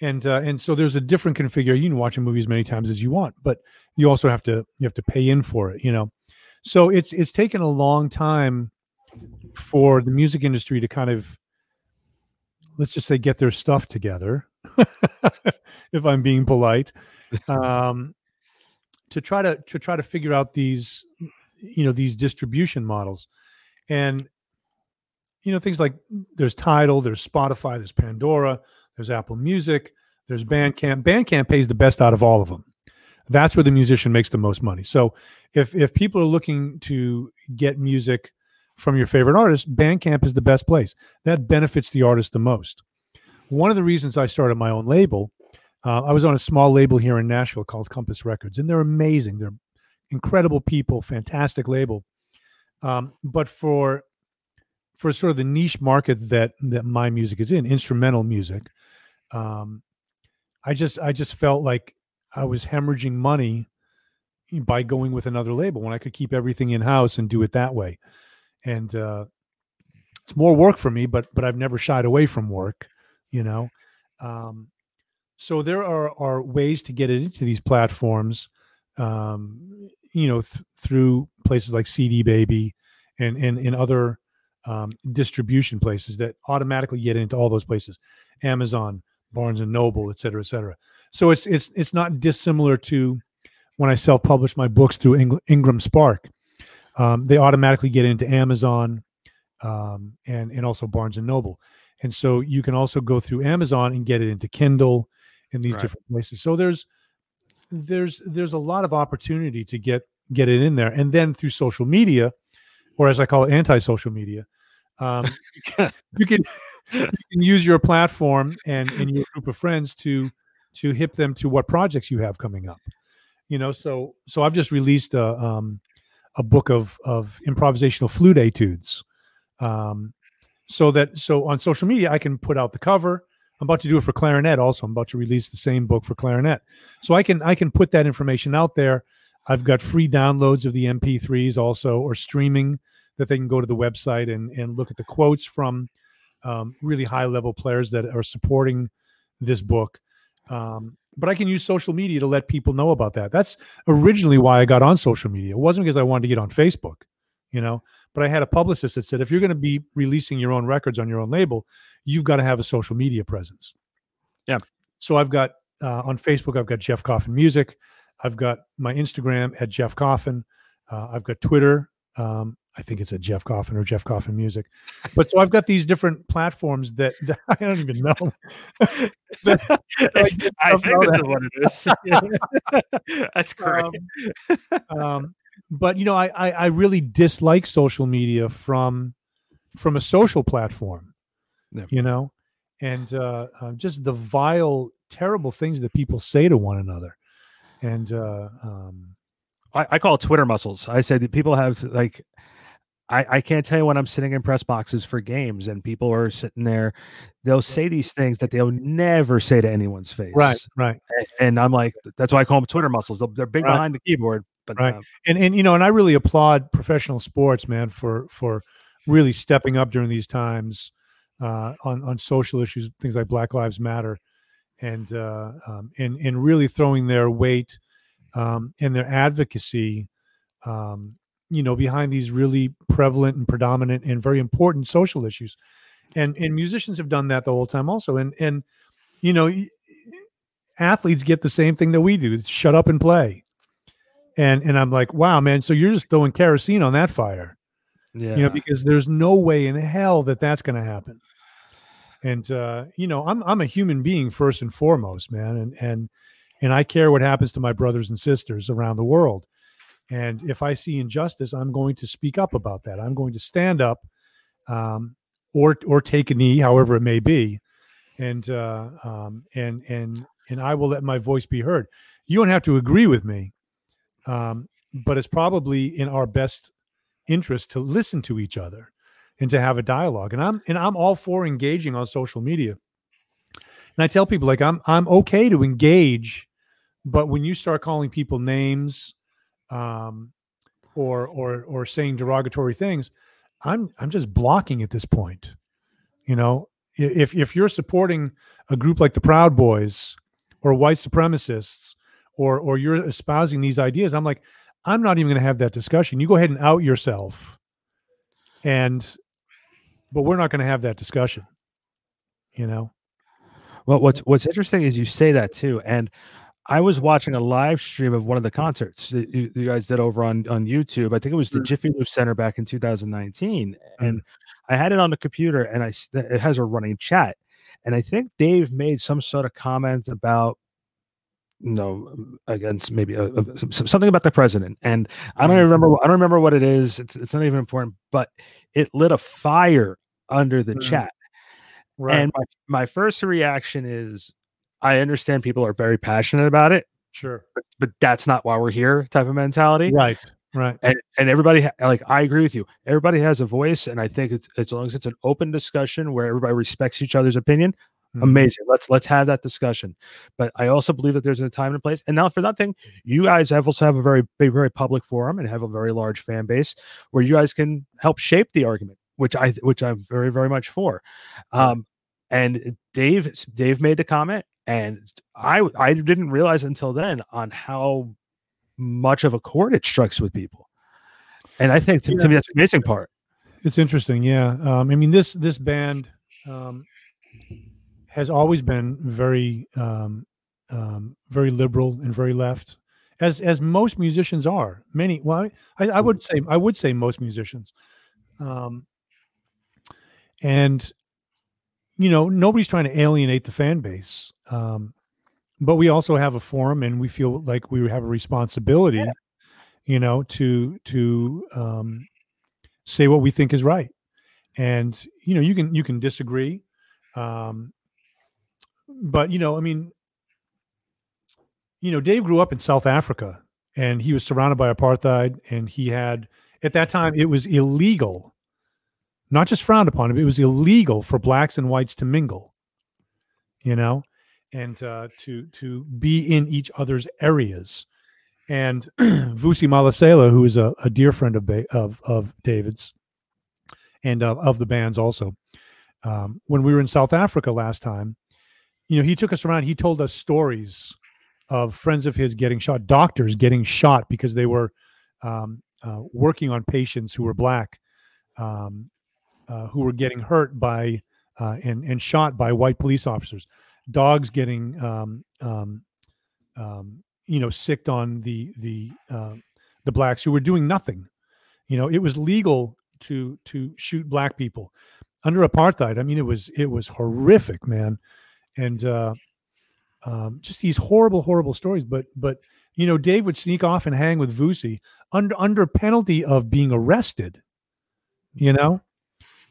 Speaker 2: and uh, and so there's a different configuration. You can watch a movie as many times as you want, but you also have to you have to pay in for it. You know, so it's it's taken a long time for the music industry to kind of let's just say get their stuff together if i'm being polite um, to try to to try to figure out these you know these distribution models and you know things like there's Tidal, there's Spotify, there's Pandora, there's Apple Music, there's Bandcamp. Bandcamp pays the best out of all of them. That's where the musician makes the most money. So if if people are looking to get music from your favorite artist, Bandcamp is the best place. That benefits the artist the most. One of the reasons I started my own label, uh, I was on a small label here in Nashville called Compass Records, and they're amazing. They're incredible people, fantastic label. Um, but for for sort of the niche market that that my music is in, instrumental music, um, I just I just felt like I was hemorrhaging money by going with another label when I could keep everything in house and do it that way. And uh, it's more work for me, but but I've never shied away from work, you know. Um, so there are are ways to get it into these platforms, um, you know, th- through places like CD Baby and and and other um, distribution places that automatically get into all those places, Amazon, Barnes and Noble, et cetera, et cetera. So it's it's it's not dissimilar to when I self-publish my books through Ing- Ingram Spark. Um, they automatically get into Amazon um, and and also Barnes and Noble, and so you can also go through Amazon and get it into Kindle in these
Speaker 1: Right.
Speaker 2: different places. So there's there's there's a lot of opportunity to get get it in there, and then through social media, or as I call it, anti-social media, um, you can you can use your platform and and your group of friends to to hip them to what projects you have coming up. You know, so so I've just released a um, a book of of improvisational flute etudes. Um, so that so on social media I can put out the cover. I'm about to do it for clarinet also. I'm about to release the same book for clarinet. So I can I can put that information out there. I've got free downloads of the MP3s also or streaming that they can go to the website and and look at the quotes from um, really high level players that are supporting this book. Um, but I can use social media to let people know about that. That's originally why I got on social media. It wasn't because I wanted to get on Facebook, you know. But I had a publicist that said, if you're going to be releasing your own records on your own label, you've got to have a social media presence.
Speaker 1: Yeah.
Speaker 2: So I've got uh, on Facebook, I've got Jeff Coffin Music. I've got my Instagram at Jeff Coffin. Uh, I've got Twitter. Um, I think it's a Jeff Coffin or Jeff Coffin Music. But so I've got these different platforms that, that I don't even know. That-
Speaker 1: I
Speaker 2: don't
Speaker 1: think
Speaker 2: know that.
Speaker 1: is what it is. That's great.
Speaker 2: Um, um, but you know, I, I I really dislike social media from from a social platform.
Speaker 1: Yeah.
Speaker 2: You know, and uh, uh, just the vile, terrible things that people say to one another, and uh, um,
Speaker 1: I, I call it Twitter muscles. I said that people have like I, I can't tell you when I'm sitting in press boxes for games and people are sitting there, they'll say these things that they'll never say to anyone's face.
Speaker 2: right, right.
Speaker 1: And I'm like, that's why I call them Twitter muscles. They're, they're big
Speaker 2: Right.
Speaker 1: behind the keyboard, but
Speaker 2: Right.
Speaker 1: um,
Speaker 2: and and you know, and I really applaud professional sports, man, for for really stepping up during these times uh, on on social issues, things like Black Lives Matter, and uh, um, and and really throwing their weight um, and their advocacy, um, you know, behind these really prevalent and predominant and very important social issues, and and musicians have done that the whole time also, and and you know. Athletes get the same thing that we do. Shut up and play and and I'm like, wow, man. So you're just throwing kerosene on that fire,
Speaker 1: yeah.
Speaker 2: you know, because there's no way in hell that that's going to happen. And uh, you know, I'm I'm a human being first and foremost, man, and and and I care what happens to my brothers and sisters around the world. And if I see injustice, I'm going to speak up about that. I'm going to stand up, um, or or take a knee, however it may be, and uh, um, and and and I will let my voice be heard. You don't have to agree with me, um, but it's probably in our best interest to listen to each other and to have a dialogue. And I'm and I'm all for engaging on social media. And I tell people like I'm I'm okay to engage, but when you start calling people names, um, or or or saying derogatory things, I'm I'm just blocking at this point. You know, if if you're supporting a group like the Proud Boys or white supremacists or or you're espousing these ideas, I'm like, I'm not even going to have that discussion. You go ahead and out yourself, and but we're not going to have that discussion. You know.
Speaker 1: Well, what's what's interesting is you say that too, and I was watching a live stream of one of the concerts that you, you guys did over on on YouTube. I think it was the mm. Jiffy Lube Center back in 2019, mm. and I had it on the computer, and I it has a running chat, and I think Dave made some sort of comment about you know against maybe a, a, something about the president and i don't even remember i don't remember what it is it's, it's not even important but it lit a fire under the mm. chat right. and my, my first reaction is i understand people are very passionate about it
Speaker 2: sure
Speaker 1: but, but that's not why we're here type of mentality
Speaker 2: right right
Speaker 1: and, and everybody ha- like i agree with you everybody has a voice and i think it's as long as it's an open discussion where everybody respects each other's opinion Mm-hmm. Amazing. Let's let's have that discussion. But I also believe that there's a time and a place. And now for nothing, you guys have also have a very big, very public forum and have a very large fan base where you guys can help shape the argument, which I which I'm very, very much for. Um, and Dave Dave made the comment, and I I didn't realize until then on how much of a chord it strikes with people. And I think to, yeah, to me that's the amazing part.
Speaker 2: It's interesting, yeah. Um, I mean this this band um, has always been very um, um, very liberal and very left, as as most musicians are. Many, well, I, I would say I would say most musicians, um, and you know nobody's trying to alienate the fan base, um, but we also have a forum, and we feel like we have a responsibility, yeah. you know, to to um, say what we think is right, and you know you can you can disagree. Um, but you know, I mean, you know, Dave grew up in South Africa and he was surrounded by apartheid and he had at that time it was illegal not just frowned upon him, it was illegal for blacks and whites to mingle you know and uh, to to be in each other's areas and Vusi Mahlasela who is a, a dear friend of of of David's and of the band's also um, when we were in South Africa last time you know, he took us around. He told us stories of friends of his getting shot, doctors getting shot because they were um, uh, working on patients who were black, um, uh, who were getting hurt by uh, and and shot by white police officers. Dogs getting um, um, um you know sicked on the the uh, the blacks who were doing nothing. You know, it was legal to to shoot black people under apartheid. I mean, it was it was horrific, man and uh, um, just these horrible, horrible stories. But but you know, Dave would sneak off and hang with Vusi under under penalty of being arrested. You know,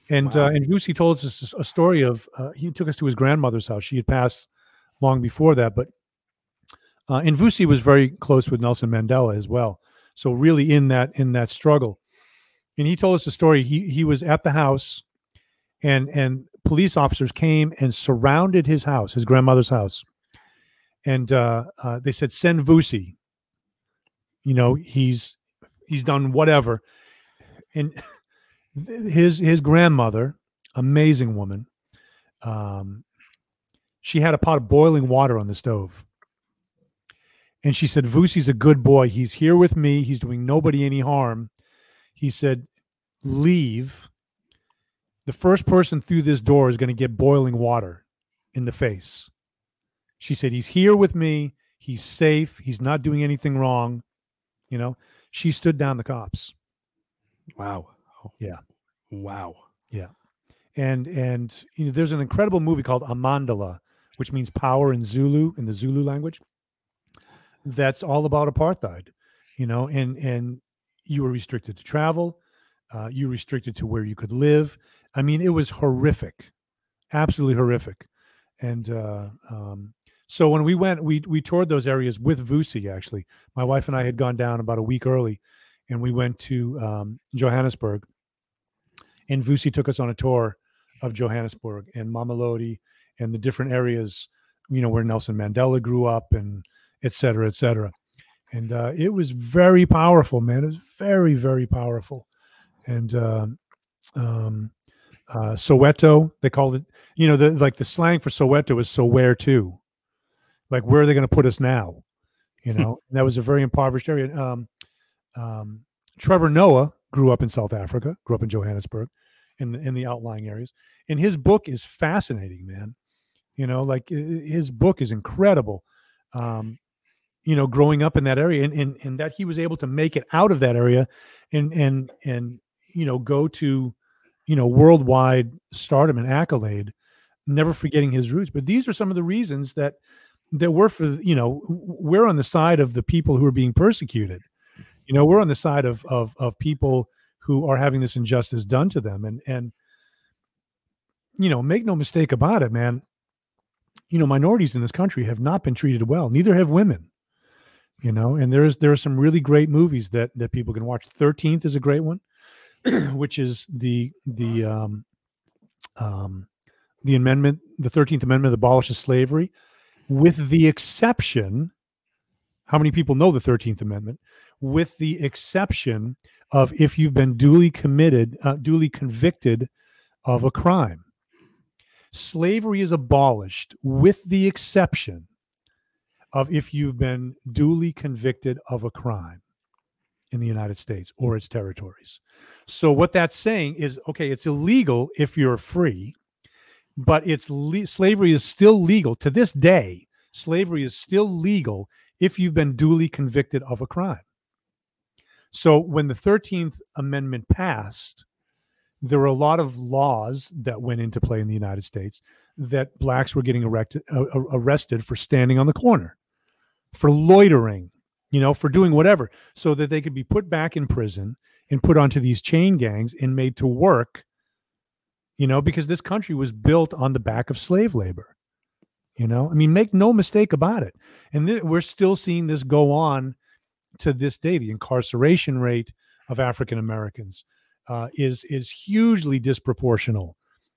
Speaker 2: and wow. uh, and Vusi told us a story of uh, he took us to his grandmother's house. She had passed long before that, but uh, and Vusi was very close with Nelson Mandela as well. So really in that in that struggle, and he told us a story. He he was at the house, and and police officers came and surrounded his house, his grandmother's house, and uh, uh, they said, "Send Vusi." You know, he's he's done whatever, and his his grandmother, amazing woman, um, she had a pot of boiling water on the stove. And she said, Vusi's a good boy. He's here with me. He's doing nobody any harm. He said, Leave the first person through this door is going to get boiling water in the face. She said, He's here with me. He's safe. He's not doing anything wrong. You know, she stood down the cops.
Speaker 1: Wow.
Speaker 2: Yeah.
Speaker 1: Wow.
Speaker 2: Yeah. And, and, you know, there's an incredible movie called Amandla, which means power in Zulu, in the Zulu language. That's all about apartheid, you know, and, and you were restricted to travel Uh, you restricted to where you could live. I mean, it was horrific, absolutely horrific. And uh, um, so when we went, we we toured those areas with Vusi. Actually, my wife and I had gone down about a week early, and we went to um, Johannesburg. And Vusi took us on a tour of Johannesburg and Mamelodi and the different areas, you know, where Nelson Mandela grew up and et cetera, et cetera. And uh, it was very powerful, man. It was very, very powerful. And uh, um, uh, Soweto, they called it, you know, the like the slang for Soweto is so where to, like where are they going to put us now? You know, that was a very impoverished area. Um, um, Trevor Noah grew up in South Africa, grew up in Johannesburg, in the, in the outlying areas, and his book is fascinating, man. You know, like his book is incredible. Um, you know, growing up in that area, and, and and that he was able to make it out of that area, and and and you know, go to you know worldwide stardom and accolade, never forgetting his roots. But these are some of the reasons that that we're for you know we're on the side of the people who are being persecuted you know we're on the side of of of people who are having this injustice done to them. And and you know make no mistake about it man you know minorities in this country have not been treated well neither have women you know and there's there are some really great movies that that people can watch. 13th is a great one which is the the um um the amendment the 13th amendment abolishes slavery with the exception how many people know the 13th amendment with the exception of if you've been duly committed, uh, duly convicted of a crime. Slavery is abolished with the exception of if you've been duly convicted of a crime in the United States or its territories. So what that's saying is okay, it's illegal if you're free, but it's le- slavery is still legal to this day. Slavery is still legal if you've been duly convicted of a crime. So when the 13th Amendment passed, there were a lot of laws that went into play in the United States that blacks were getting erected, uh, arrested for standing on the corner, for loitering, you know, for doing whatever, so that they could be put back in prison and put onto these chain gangs and made to work, you know, because this country was built on the back of slave labor. You know, I mean, make no mistake about it. And th- we're still seeing this go on to this day, the incarceration rate of African Americans uh, is is hugely disproportional.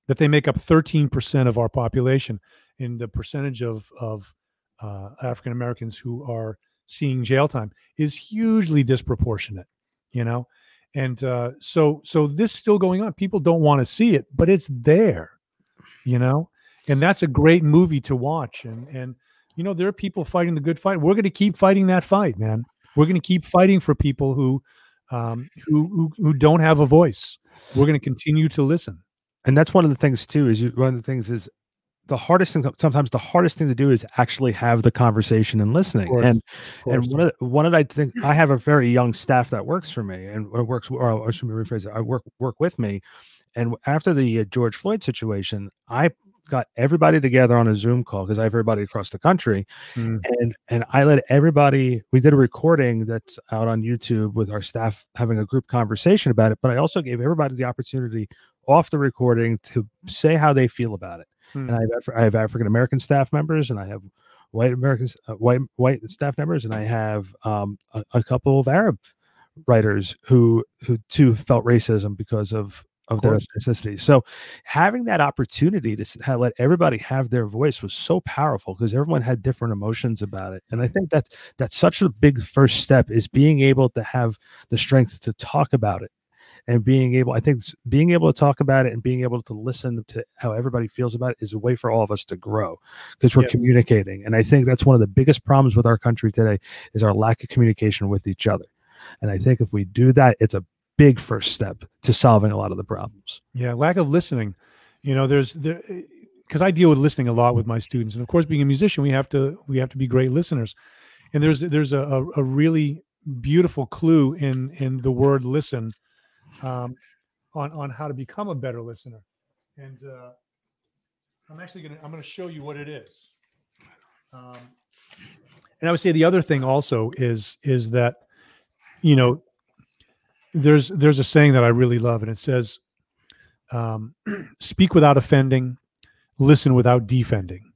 Speaker 2: That they make up 13% of our population, and the percentage of of uh, African Americans who are seeing jail time is hugely disproportionate. You know, and uh, so so this still going on. People don't want to see it, but it's there. You know, and that's a great movie to watch. And and you know, there are people fighting the good fight. We're going to keep fighting that fight, man. We're going to keep fighting for people who, um, who, who who don't have a voice. We're going to continue to listen.
Speaker 1: And that's one of the things too. Is you, one of the things is the hardest thing. Sometimes the hardest thing to do is actually have the conversation and listening. Course, and and one of the, one of the, I think I have a very young staff that works for me and works. Or I should rephrase it. I work work with me. And after the uh, George Floyd situation, I got everybody together on a Zoom call because I have everybody across the country, mm. and and I let everybody. We did a recording that's out on YouTube with our staff having a group conversation about it. But I also gave everybody the opportunity off the recording to say how they feel about it. Mm. And I have I have African American staff members, and I have white Americans, uh, white white staff members, and I have um, a, a couple of Arab writers who who too felt racism because of of, their ethnicity. So having that opportunity to let everybody have their voice was so powerful because everyone had different emotions about it. And I think that's that's such a big first step is being able to have the strength to talk about it and being able i think being able to talk about it and being able to listen to how everybody feels about it is a way for all of us to grow because we're yeah. communicating and i think that's one of the biggest problems with our country today is our lack of communication with each other and i think if we do that it's a big first step to solving a lot of the problems.
Speaker 2: Yeah, lack of listening. You know, there's there because I deal with listening a lot with my students, and of course, being a musician, we have to we have to be great listeners. And there's there's a, a, really beautiful clue in in the word listen um, on on how to become a better listener. And uh, I'm actually gonna I'm gonna show you what it is. Um, and I would say the other thing also is is that you know there's there's a saying that I really love, and it says, um, "Speak without offending, listen without defending.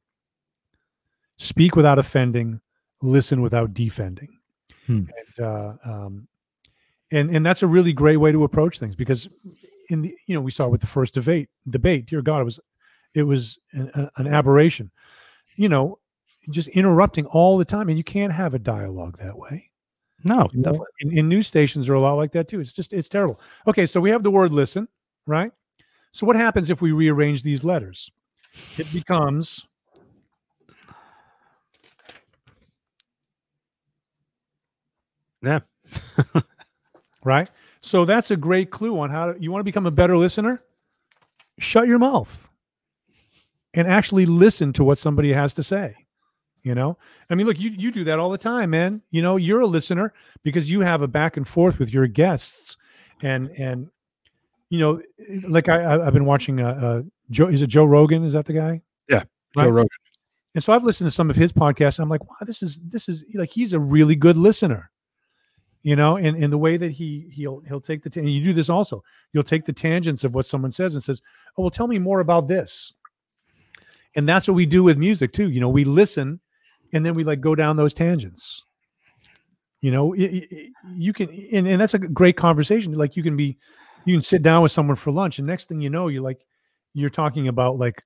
Speaker 2: Speak without offending, listen without defending."
Speaker 1: Hmm.
Speaker 2: And uh, um, and and that's a really great way to approach things because in the you know we saw with the first debate debate dear god it was it was an, an aberration you know just interrupting all the time and you can't have a dialogue that way
Speaker 1: No,
Speaker 2: you know,
Speaker 1: definitely.
Speaker 2: and, and news stations are a lot like that too. It's just it's terrible. Okay so we have the word listen right? So what happens if we rearrange these letters? It becomes
Speaker 1: Yeah.
Speaker 2: right? So that's a great clue on how to, you want to become a better listener? Shut your mouth and actually listen to what somebody has to say you know i mean look you you do that all the time man you know you're a listener because you have a back and forth with your guests and and you know like i i've been watching uh, uh joe is it joe rogan is that the guy Yeah,
Speaker 1: Joe
Speaker 2: Right.
Speaker 1: Rogan.
Speaker 2: and so I've listened to some of his podcasts. I'm like, wow, this is this is like he's a really good listener, you know. And and the way that he he'll he'll take the ta- and you do this also. You'll take the tangents of what someone says and says, oh well, tell me more about this. And that's what we do with music too. You know, we listen, and then we like go down those tangents. You know, i- i- i- you can, and, and that's a great conversation. Like you can be, you can sit down with someone for lunch, and next thing you know, you're like, you're talking about like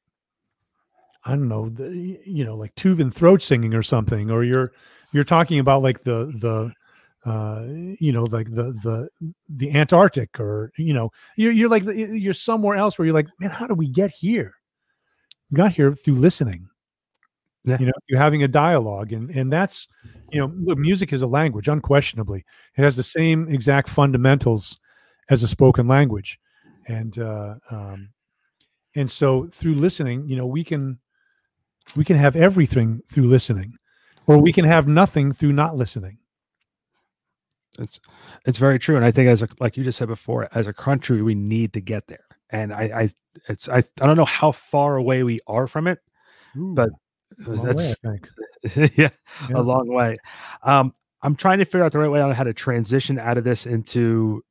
Speaker 2: I don't know, the, you know, like Tuvan throat singing or something, or you're you're talking about like the the uh, you know, like the the the Antarctic, or you know, you're you're like you're somewhere else where you're like, man, how do we get here? We got here through listening.
Speaker 1: Yeah.
Speaker 2: You know, you're having a dialogue, and and that's you know, look, music is a language, unquestionably. It has the same exact fundamentals as a spoken language, and uh, um, and so through listening, you know, we can we can have everything through listening, or we can have nothing through not listening.
Speaker 1: It's it's very true, and I think as a, like you just said before, as a country, we need to get there. And I, I it's I, I don't know how far away we are from it. But
Speaker 2: Way,
Speaker 1: That's
Speaker 2: think.
Speaker 1: yeah,
Speaker 2: Yeah.
Speaker 1: a long way. Um, I'm trying to figure out the right way on how to transition out of this into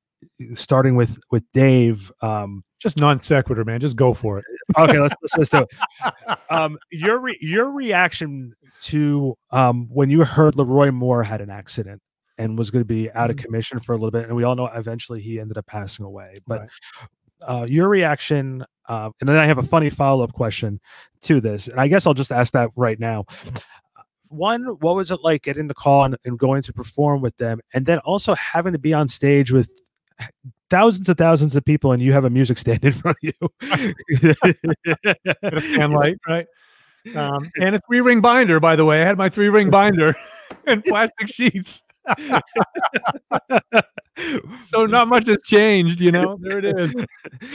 Speaker 1: starting with with Dave. Um,
Speaker 2: Just non sequitur, man. Just go for it.
Speaker 1: okay, let's let's just do it. Um, your re- your reaction to um when you heard Leroy Moore had an accident and was going to be out of
Speaker 2: Mhm.
Speaker 1: commission for a little bit, and we all know eventually he ended up passing away. But
Speaker 2: Right.
Speaker 1: Uh, your reaction, uh, and then I have a funny follow up question to this, and I guess I'll just ask that right now. One, what was it like getting the call and, and going to perform with them, and then also having to be on stage with thousands and thousands of people, and you have a music stand in front of you.
Speaker 2: A stand light, right? Um, and a three ring binder, by the way. I had my three ring binder and plastic sheets. So not much has changed, you know. There it is.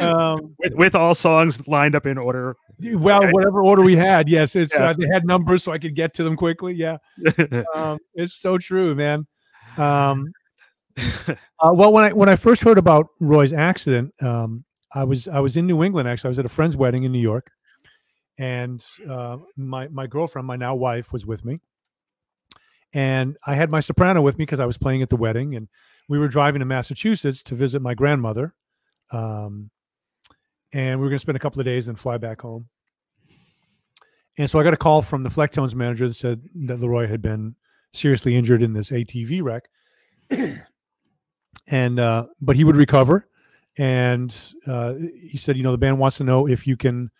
Speaker 2: Um,
Speaker 1: with, with all songs lined up in order.
Speaker 2: well,
Speaker 1: Okay.
Speaker 2: whatever order we had, yes, it's
Speaker 1: Yeah.
Speaker 2: uh, they had numbers so I could get to them quickly. Yeah, um, it's so true, man. Um, uh, well, when I when I first heard about Roy's accident, um, I was I was in New England. Actually, I was at a friend's wedding in New York, and uh, my my girlfriend, my now wife, was with me, and I had my soprano with me because I was playing at the wedding, and we were driving to Massachusetts to visit my grandmother, um, and we were going to spend a couple of days and fly back home. And so I got a call from the Flecktones manager that said that Leroy had been seriously injured in this ATV wreck and uh, but he would recover. And uh, he said, you know, the band wants to know if you can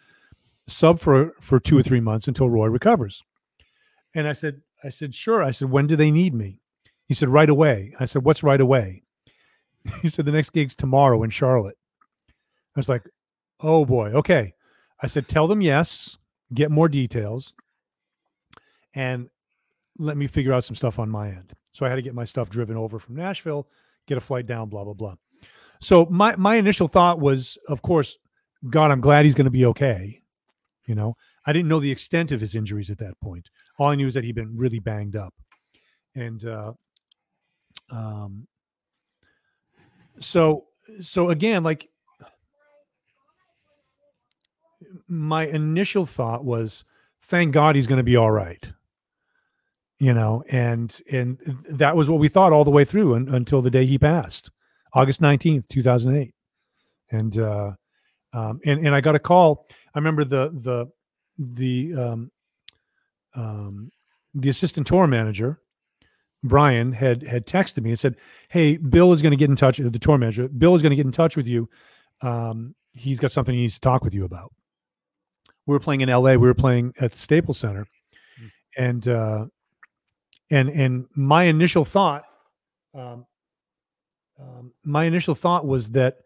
Speaker 2: sub for for two or three months until Roy recovers. And I said, I said, sure. I said, when do they need me? He said, right away. I said, what's right away? He said, the next gig's tomorrow in Charlotte. I was like, oh boy, okay. I said, tell them yes, get more details, and let me figure out some stuff on my end. So I had to get my stuff driven over from Nashville, get a flight down, blah blah blah. So my my initial thought was, of course, God, I'm glad he's going to be okay. You know, I didn't know the extent of his injuries at that point. All I knew is that he'd been really banged up, and uh, um, so so again, like my initial thought was, thank God he's going to be all right you know and and that was what we thought all the way through un, until the day he passed August 19th, 2008. And, uh, um, and, and I got a call. I remember the, the, the, um, um, the assistant tour manager, Brian had, had texted me and said, Hey, Bill is going to get in touch the tour manager. Bill is going to get in touch with you. Um, he's got something he needs to talk with you about. We were playing in LA. We were playing at the Staples Center and, uh, and, and my initial thought, um, um, my initial thought was that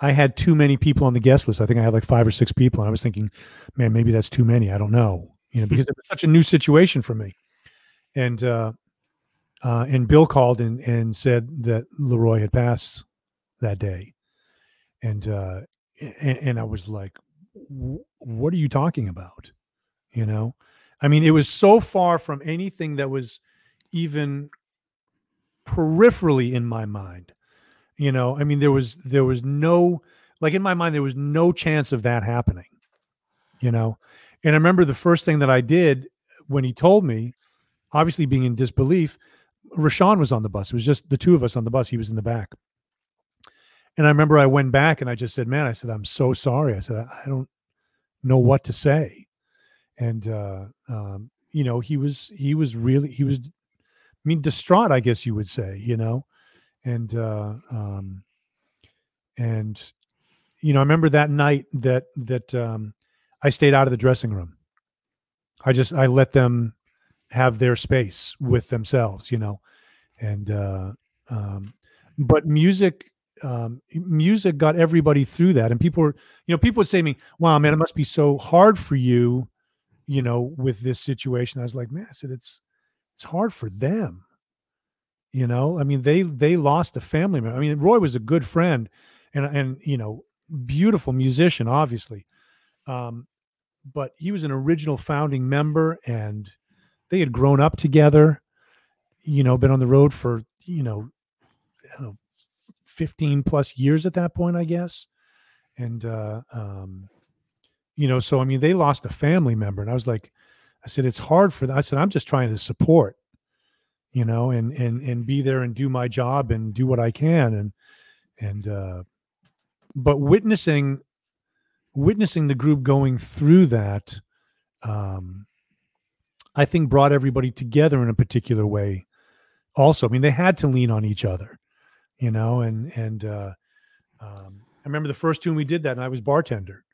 Speaker 2: I had too many people on the guest list. I think I had like five or six people, and I was thinking, man, maybe that's too many. I don't know, you know, because it was such a new situation for me. And uh, uh, and Bill called and and said that Leroy had passed that day, and uh, and, and I was like, what are you talking about? You know, I mean, it was so far from anything that was even peripherally in my mind. You know, I mean, there was there was no like in my mind there was no chance of that happening. You know, and I remember the first thing that I did when he told me, obviously being in disbelief, Rashawn was on the bus. It was just the two of us on the bus. He was in the back. And I remember I went back and I just said, "Man, I said I'm so sorry." I said, "I don't know what to say." And uh, um, you know, he was he was really he was, I mean, distraught. I guess you would say. You know, and uh, um, and you know, I remember that night that that um, I stayed out of the dressing room. I just I let them have their space with themselves, you know, and uh, um, but music um, music got everybody through that, and people were you know people would say to me, "Wow, man, it must be so hard for you." you know with this situation i was like man i said it's it's hard for them you know, I mean, they they lost a family member. I mean, Roy was a good friend, and and you know, beautiful musician, obviously. Um, but he was an original founding member, and they had grown up together. You know, been on the road for you know, know fifteen plus years at that point, I guess. And uh, um, you know, so I mean, they lost a family member, and I was like, I said, it's hard for them. I said, I'm just trying to support you know, and and and be there and do my job and do what I can and and uh but witnessing witnessing the group going through that um I think brought everybody together in a particular way also. I mean, they had to lean on each other, you know, and and uh um I remember the first tune we did that and I was bartender.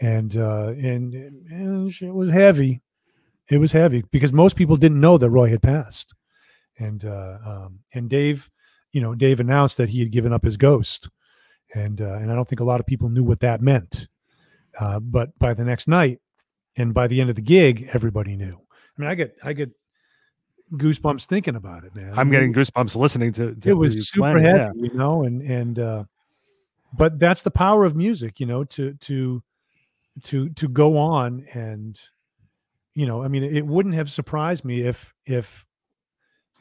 Speaker 2: And uh and, and it was heavy. It was heavy because most people didn't know that Roy had passed and uh, um, and Dave, you know, Dave announced that he had given up his ghost, and uh, and I don't think a lot of people knew what that meant. Uh, but by the next night, and by the end of the gig, everybody knew. I mean, I get I get goosebumps thinking about it, man.
Speaker 1: I'm getting goosebumps listening to. to
Speaker 2: it was super heavy, yeah. you know, and and uh, but that's the power of music, you know, to to to to go on and you know, I mean, it wouldn't have surprised me if if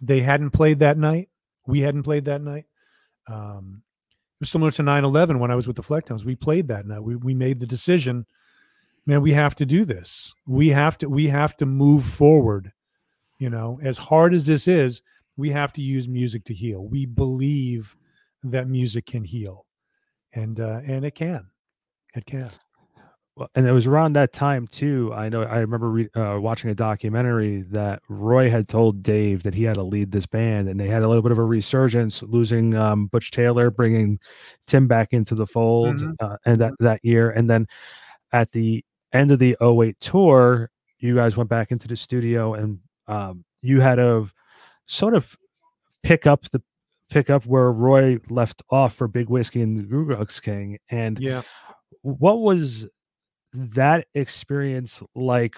Speaker 2: they hadn't played that night. We hadn't played that night. Um, it was similar to 9 11 when I was with the Flecktones. We played that night. We, we made the decision, man, we have to do this. We have to, we have to move forward. You know, as hard as this is, we have to use music to heal. We believe that music can heal. And uh, and it can. It can
Speaker 1: well, and it was around that time too. I know I remember re- uh, watching a documentary that Roy had told Dave that he had to lead this band, and they had a little bit of a resurgence, losing um, Butch Taylor, bringing Tim back into the fold, mm-hmm. uh, and that that year, and then at the end of the 08 tour, you guys went back into the studio, and um, you had to sort of pick up the pick up where Roy left off for Big Whiskey and the GrooGrux King, and
Speaker 2: yeah
Speaker 1: what was that experience like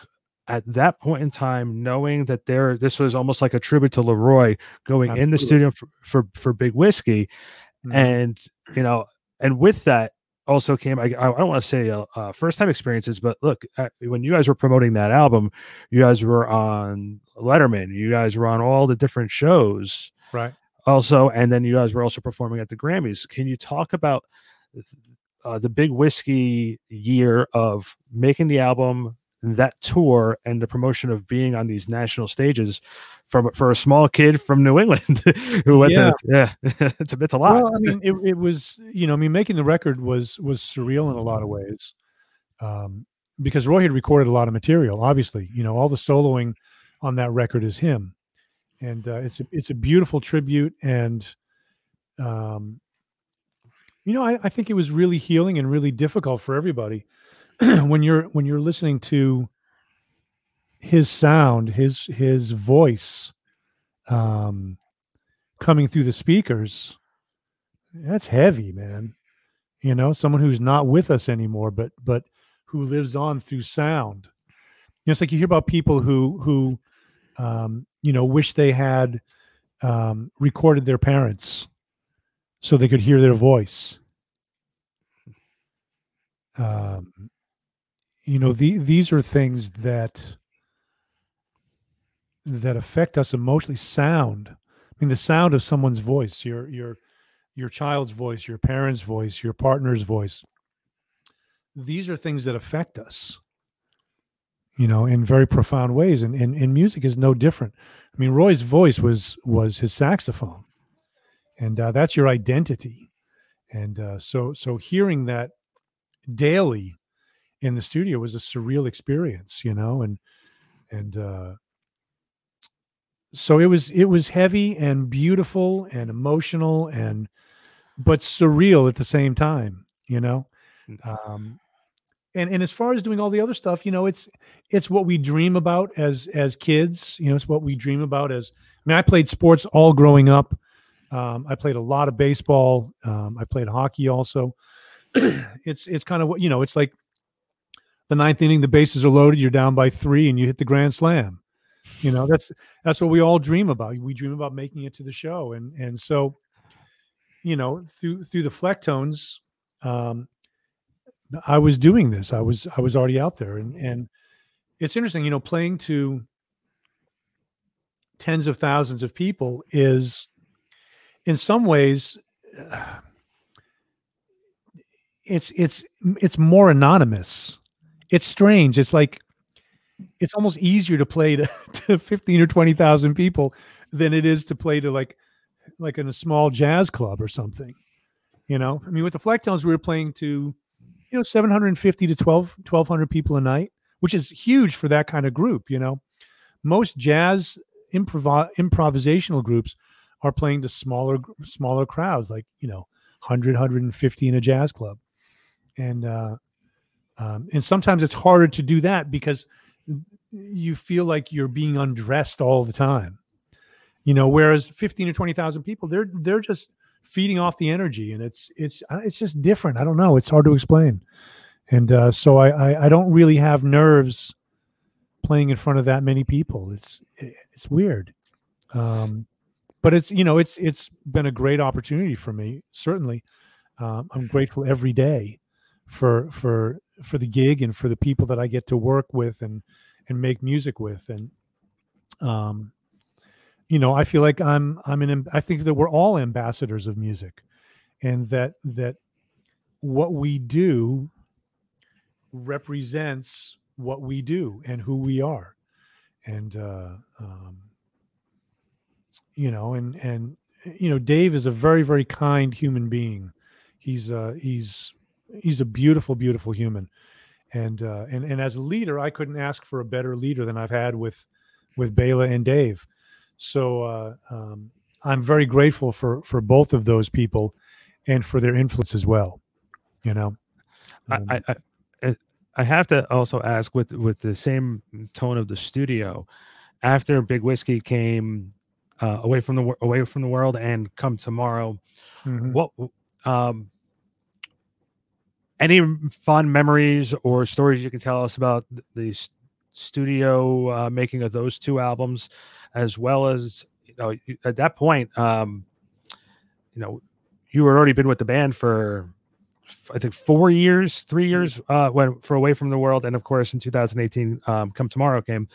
Speaker 1: at that point in time, knowing that there this was almost like a tribute to Leroy going Absolutely. in the studio for, for, for Big Whiskey, mm-hmm. and you know, and with that also came I, I don't want to say uh, uh, first time experiences, but look, uh, when you guys were promoting that album, you guys were on Letterman, you guys were on all the different shows,
Speaker 2: right?
Speaker 1: Also, and then you guys were also performing at the Grammys. Can you talk about uh, the big whiskey year of making the album, that tour and the promotion of being on these national stages from for a small kid from New England who went
Speaker 2: Yeah.
Speaker 1: to yeah it's a it's a lot
Speaker 2: Well, I mean, it, it was you know, I mean, making the record was was surreal in a lot of ways, um, because Roy had recorded a lot of material. Obviously, you know, all the soloing on that record is him, and uh, it's a it's a beautiful tribute. And, um, you know, I, I think it was really healing and really difficult for everybody when you're when you're listening to his sound, his his voice, um, coming through the speakers that's heavy man. You know someone who's not with us anymore but but who lives on through sound. You know, it's like you hear about people who who um you know wish they had um recorded their parents so they could hear their voice. Um you know the, these are things that that affect us emotionally sound i mean the sound of someone's voice your your your child's voice, your parents' voice, your partner's voice. These are things that affect us, you know, in very profound ways. And, and, and music is no different. I mean, Roy's voice was was his saxophone, and uh, that's your identity. And uh, so so hearing that daily in the studio was a surreal experience, you know, and and uh, so it was it was heavy and beautiful and emotional and but surreal at the same time you know? Um and and as far as doing all the other stuff you know it's it's what we dream about as as kids you know it's what we dream about as i mean i played sports all growing up. Um, i played a lot of baseball. Um, i played hockey also. It's it's kind of what you know it's like the ninth inning the bases are loaded you're down by three and you hit the grand slam. You know that's that's what we all dream about. We dream about making it to the show. And and so you know through through the flecktones um i was doing this. I was i was already out there. And and it's interesting you know playing to tens of thousands of people is in some ways uh, it's it's it's more anonymous it's strange it's like it's almost easier to play to, to 15 or 20,000 people than it is to play to like like in a small jazz club or something. You know, I mean with the Flecktones we were playing to you know 750 to 12 1200 people a night, which is huge for that kind of group, you know. Most jazz improv improvisational groups are playing to smaller smaller crowds like, you know, 100 150 in a jazz club. And uh um, and sometimes it's harder to do that because you feel like you're being undressed all the time. You know whereas 15 or 20,000 people they're they're just feeding off the energy and it's it's uh, it's just different. I don't know. It's hard to explain. And uh, so I, I i don't really have nerves playing in front of that many people. It's it's weird. Um but it's you know it's it's been a great opportunity for me certainly. Um, i'm grateful every day for for for the gig and for the people that I get to work with and and make music with. And um you know I feel like I'm I'm an I think that we're all ambassadors of music and that that what we do represents what we do and who we are. And uh um you know and and you know Dave is a very very kind human being. He's uh he's he's a beautiful beautiful human. And uh and and as a leader i couldn't ask for a better leader than i've had with with Bela and dave. So uh um i'm very grateful for for both of those people and for their influence as well you know? Um,
Speaker 1: I, I I I have to also ask with with the same tone of the studio after Big Whiskey came uh, away from the away from the world and come tomorrow
Speaker 2: mhm.
Speaker 1: what um any fun memories or stories you can tell us about the studio uh, making of those two albums as well as you know at that point um you know you had already been with the band for I think four years, three years uh, when for Away from the World, and of course in 2018, um, Come Tomorrow came.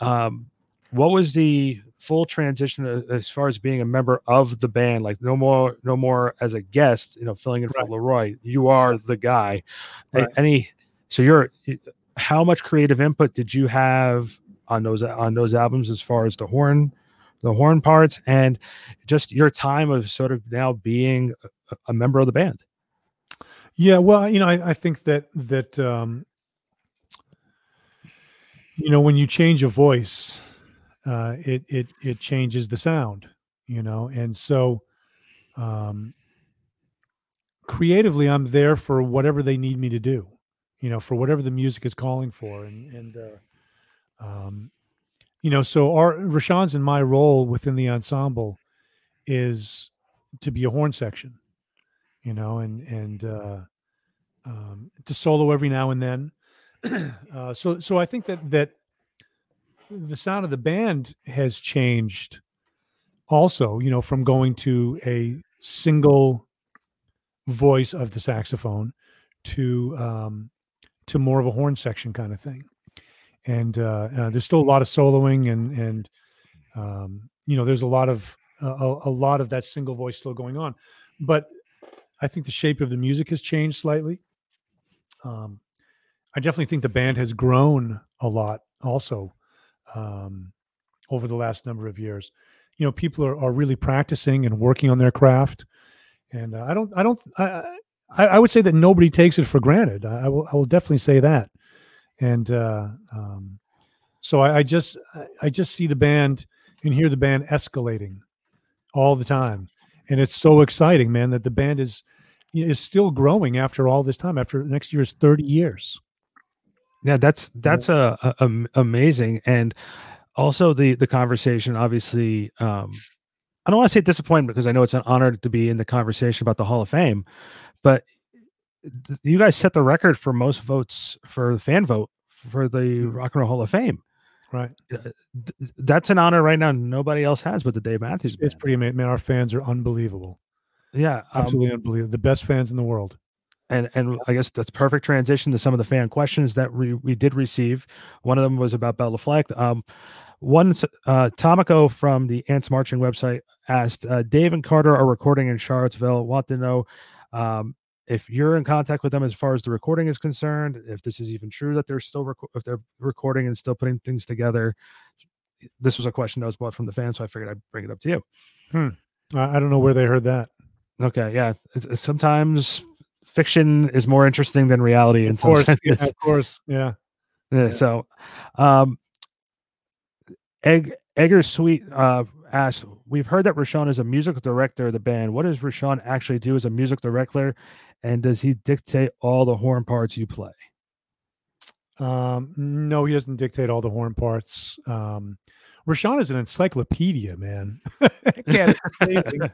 Speaker 1: Um, what was the full transition as far as being a member of the band? Like no more, no more as a guest, you know, filling in for Leroy. You are the guy.
Speaker 2: Right.
Speaker 1: Any, so you're how much creative input did you have on those on those albums as far as the horn the horn parts and just your time of sort of now being a, a member of the band
Speaker 2: yeah well you know i, I think that that um you know when you change a voice uh it it it changes the sound you know and so um creatively i'm there for whatever they need me to do you know for whatever the music is calling for and and uh um you know so our rashawn's and my role within the ensemble is to be a horn section you know and and uh um to solo every now and then. Uh so so i think that that the sound of the band has changed also you know from going to a single voice of the saxophone to um to more of a horn section kind of thing. And uh, uh there's still a lot of soloing and and um you know there's a lot of uh, a, a lot of that single voice still going on. But i think the shape of the music has changed slightly. Um i definitely think the band has grown a lot also um, over the last number of years. You know, people are, are really practicing and working on their craft, and uh, I don't, I don't, I, I, I would say that nobody takes it for granted. I, I will, I will definitely say that, and uh, um, so I, I just, I just see the band and hear the band escalating all the time, and it's so exciting, man, that the band is is still growing after all this time. After next year is thirty years.
Speaker 1: Yeah, that's that's a, a, a amazing, and also the the conversation. Obviously, um, I don't want to say disappointment because I know it's an honor to be in the conversation about the Hall of Fame, but th- you guys set the record for most votes for the fan vote for the Rock and Roll Hall of Fame.
Speaker 2: Right.
Speaker 1: Th- that's an honor right now. Nobody else has but the Dave Matthews.
Speaker 2: It's, it's pretty amazing. Man, our fans are unbelievable.
Speaker 1: yeah, um,
Speaker 2: Absolutely unbelievable. The best fans in the world.
Speaker 1: And and I guess that's perfect transition to some of the fan questions that we, we did receive. One of them was about Bela Fleck. Um, one uh, Tomiko from the Ants Marching website asked, uh, Dave and Carter are recording in Charlottesville. Want to know um, if you're in contact with them as far as the recording is concerned. If this is even true that they're still rec- if they're recording and still putting things together. This was a question that was brought from the fans, so I figured I'd bring it up to you.
Speaker 2: I, I don't know where they heard that.
Speaker 1: Okay, yeah. Sometimes fiction is more interesting than reality in
Speaker 2: Of
Speaker 1: some
Speaker 2: course, yeah, of course, yeah.
Speaker 1: Yeah,
Speaker 2: Yeah.
Speaker 1: So, um, Egg Sweet uh, asks, "We've heard that Rashawn is a musical director of the band. What does Rashawn actually do as a music director, and does he dictate all the horn parts you play?"
Speaker 2: Um, no, he doesn't dictate all the horn parts. Um, Rashawn is an encyclopedia, man.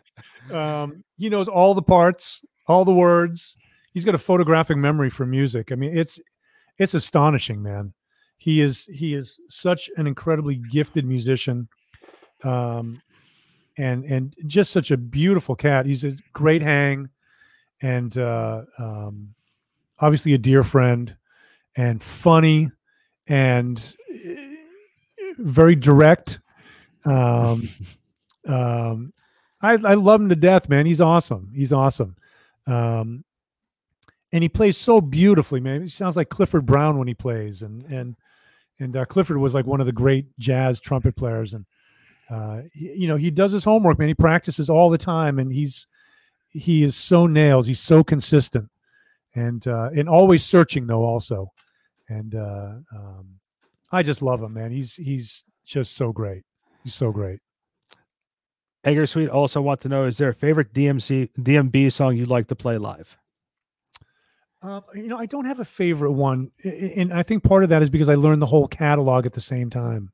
Speaker 2: Um, he knows all the parts, all the words. He's got a photographic memory for music. I mean, it's it's astonishing, man. He is he is such an incredibly gifted musician, um, and and just such a beautiful cat. He's a great hang, and uh, um, obviously a dear friend, and funny, and eh, very direct. Um, um, I, I love him to death, man. He's awesome. He's awesome. Um, and he plays so beautifully, man. He sounds like Clifford Brown when he plays, and and and uh, Clifford was like one of the great jazz trumpet players, and uh, he- you know he does his homework, man. He practices all the time, and he's he is so nails. He's so consistent, and uh, and always searching though also, and uh, um, I just love him, man. He's he's just so great. He's so great.
Speaker 1: Egger Sweet also want to know: Is there a favorite DMC DMB song you'd like to play live?
Speaker 2: Uh, you know, I don't have a favorite one, and I think part of that is because I learned the whole catalog at the same time.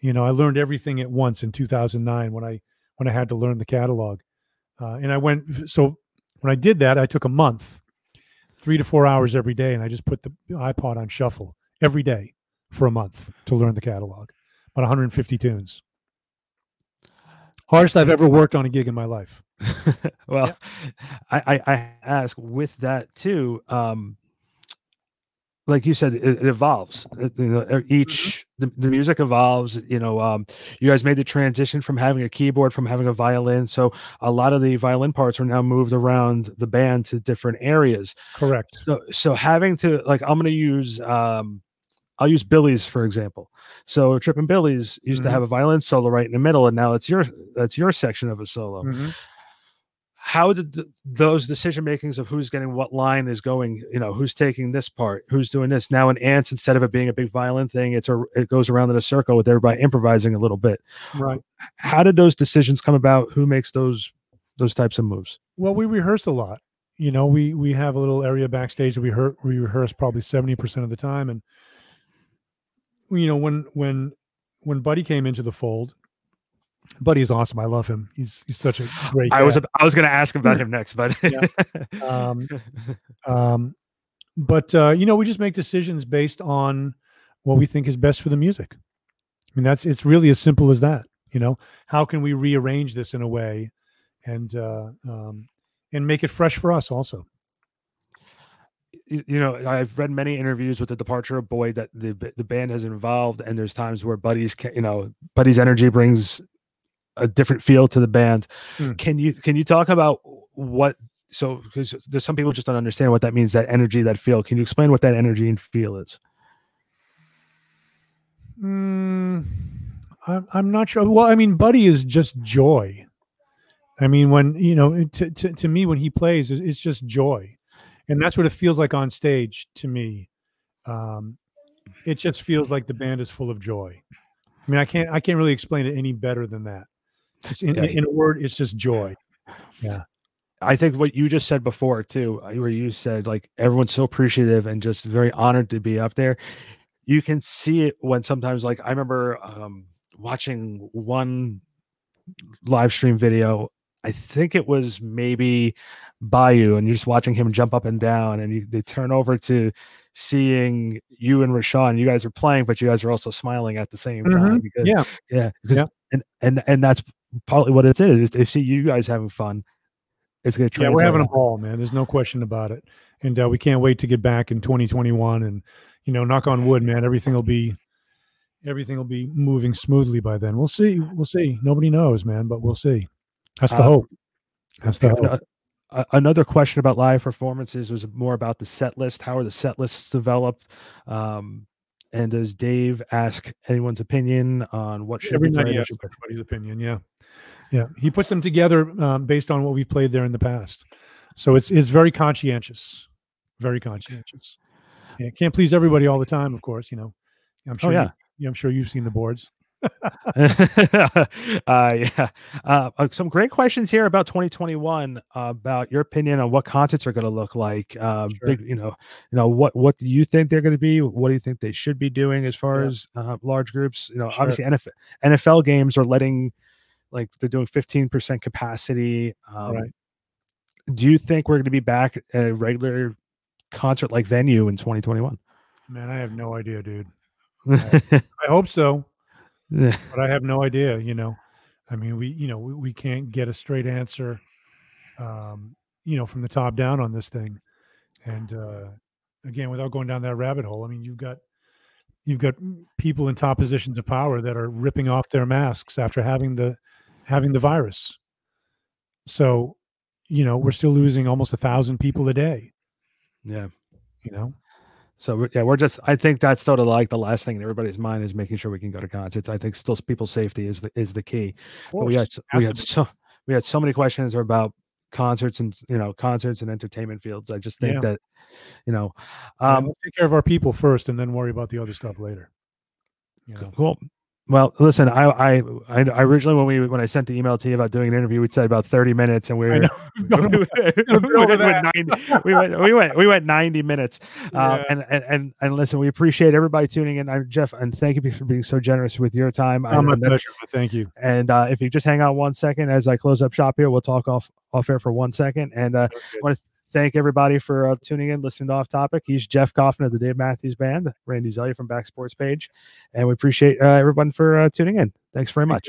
Speaker 2: You know, I learned everything at once in 2009 when I when I had to learn the catalog, uh, and I went. So when I did that, I took a month, three to four hours every day, and I just put the iPod on shuffle every day for a month to learn the catalog, about 150 tunes. Hardest I've ever worked on a gig in my life.
Speaker 1: well, I, I I ask with that too. Um, like you said, it, it evolves. It- you know, e- each the, the music evolves. You know, um, you guys made the transition from having a keyboard from having a violin. So a lot of the violin parts are now moved around the band to different areas.
Speaker 2: Correct.
Speaker 1: So so having to like I'm going to use um, I'll use Billies for example. So Trippin' Billies used to
Speaker 2: Mhm.
Speaker 1: have a violin solo right in the middle, and now it's your that's your section of a solo
Speaker 2: Mhm.
Speaker 1: How did th- those decision makings of who's getting what line is going you know who's taking this part who's doing this? Now in ants instead of it being a big violin thing it's a it goes around in a circle with everybody improvising a little bit.
Speaker 2: Right.
Speaker 1: how did those decisions come about? Who makes those those types of moves?
Speaker 2: Well, we rehearse a lot. You know, we we have a little area backstage that we hear, we rehearse probably seventy percent of the time, and you know when when when Buddy came into the fold, Buddy is awesome. I love him. He's he's such a great.
Speaker 1: i was i was going to ask about him next but
Speaker 2: Yeah. Um, um, but uh, you know, we just make decisions based on what we think is best for the music. I mean, that's it's really as simple as that. You know, how can we rearrange this in a way, and uh, um, and make it fresh for us also.
Speaker 1: you you know i've read many interviews with the departure of boyd that the the band has involved and there's times where buddy's you know buddy's energy brings a different feel to the band
Speaker 2: Mm.
Speaker 1: can you can you talk about what so because there's some people just don't understand what that means that energy that feel can you explain what that energy and feel is
Speaker 2: Mm, I'm I'm not sure. Well, I mean, Buddy is just joy. I mean, when you know, to to, to me, when he plays, it's- it's just joy, and that's what it feels like on stage to me. Um, it just feels like the band is full of joy. I mean, I can't I can't really explain it any better than that. It's in,
Speaker 1: Yeah.
Speaker 2: in a word, it's just joy. Yeah.
Speaker 1: I think what you just said before too uh, where you said like everyone's so appreciative and just very honored to be up there you can see it when sometimes like i remember um watching one live stream video i think it was maybe bayou and you're just watching him jump up and down and you, they turn over to seeing you and rashawn you guys are playing but you guys are also smiling at the same time because,
Speaker 2: Yeah,
Speaker 1: yeah because,
Speaker 2: Yeah.
Speaker 1: and and and that's partly what it is they see you guys having fun it's gonna
Speaker 2: yeah, we're having a ball, man. There's no question about it, and uh, we can't wait to get back in 2021. And you know, knock on wood, man. Everything will be everything will be moving smoothly by then. We'll see. We'll see. Nobody knows, man, but we'll see. That's the
Speaker 1: Uh,
Speaker 2: hope. That's the hope.
Speaker 1: a- another question about live performances was more about the set list. How are the set lists developed? Um, and does Dave ask anyone's opinion on what should
Speaker 2: Every
Speaker 1: be
Speaker 2: night he asks everybody's opinion. Yeah, yeah. He puts them together um, based on what we've played there in the past. So it's it's very conscientious, very conscientious. Yeah, can't please everybody all the time, of course. You know, I'm sure.
Speaker 1: Oh, yeah.
Speaker 2: you- yeah, I'm sure you've seen the boards.
Speaker 1: uh, yeah. Uh, uh, some great questions here about 2021 uh, about your opinion on what concerts are going to look like. Uh,
Speaker 2: Sure.
Speaker 1: big, you know, you know what what do you think they're going to be? What do you think they should be doing as far
Speaker 2: Yeah.
Speaker 1: as uh, large groups? You know,
Speaker 2: Sure.
Speaker 1: obviously NFL, NFL games are letting like they're doing 15% capacity. Um,
Speaker 2: Right.
Speaker 1: Do you think we're going to be back at a regular concert like venue in 2021?
Speaker 2: Man, I have no idea, dude. I hope so. But I have no idea. You know, I mean, we you know we, we can't get a straight answer, um, you know, from the top down on this thing. And uh, again, without going down that rabbit hole, I mean, you've got you've got people in top positions of power that are ripping off their masks after having the having the virus. So, you know, we're still losing almost a thousand people a day.
Speaker 1: yeah.
Speaker 2: You know,
Speaker 1: So yeah, we're just. I think that's sort of like the last thing in everybody's mind is making sure we can go to concerts. I think still people's safety is the is the key. But we had we had so we had so many questions about concerts and you know concerts and entertainment fields. I just think
Speaker 2: Yeah.
Speaker 1: that you know,
Speaker 2: Yeah,
Speaker 1: um,
Speaker 2: let's take care of our people first, and then worry about the other stuff later. You know?
Speaker 1: cool. Well, listen, I, I I I originally when we when I sent the email to you about doing an interview, we said about thirty minutes, and we
Speaker 2: I
Speaker 1: were. We, went,
Speaker 2: been over that.
Speaker 1: 90, we went we went we went 90 minutes uh,
Speaker 2: Yeah.
Speaker 1: and, and and and listen we appreciate everybody tuning in I'm jeff and thank you for being so generous with your time I
Speaker 2: Oh,
Speaker 1: that-
Speaker 2: pleasure. Thank you.
Speaker 1: and uh, if you just hang out one second as i close up shop here we'll talk off off air for one second and uh,
Speaker 2: Okay.
Speaker 1: Thank everybody for uh, tuning in listening to off topic. He's jeff Coffin of the dave matthews band randy zellea from back sports page and we appreciate uh, everyone for uh, tuning in. Thanks very much.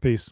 Speaker 2: Peace.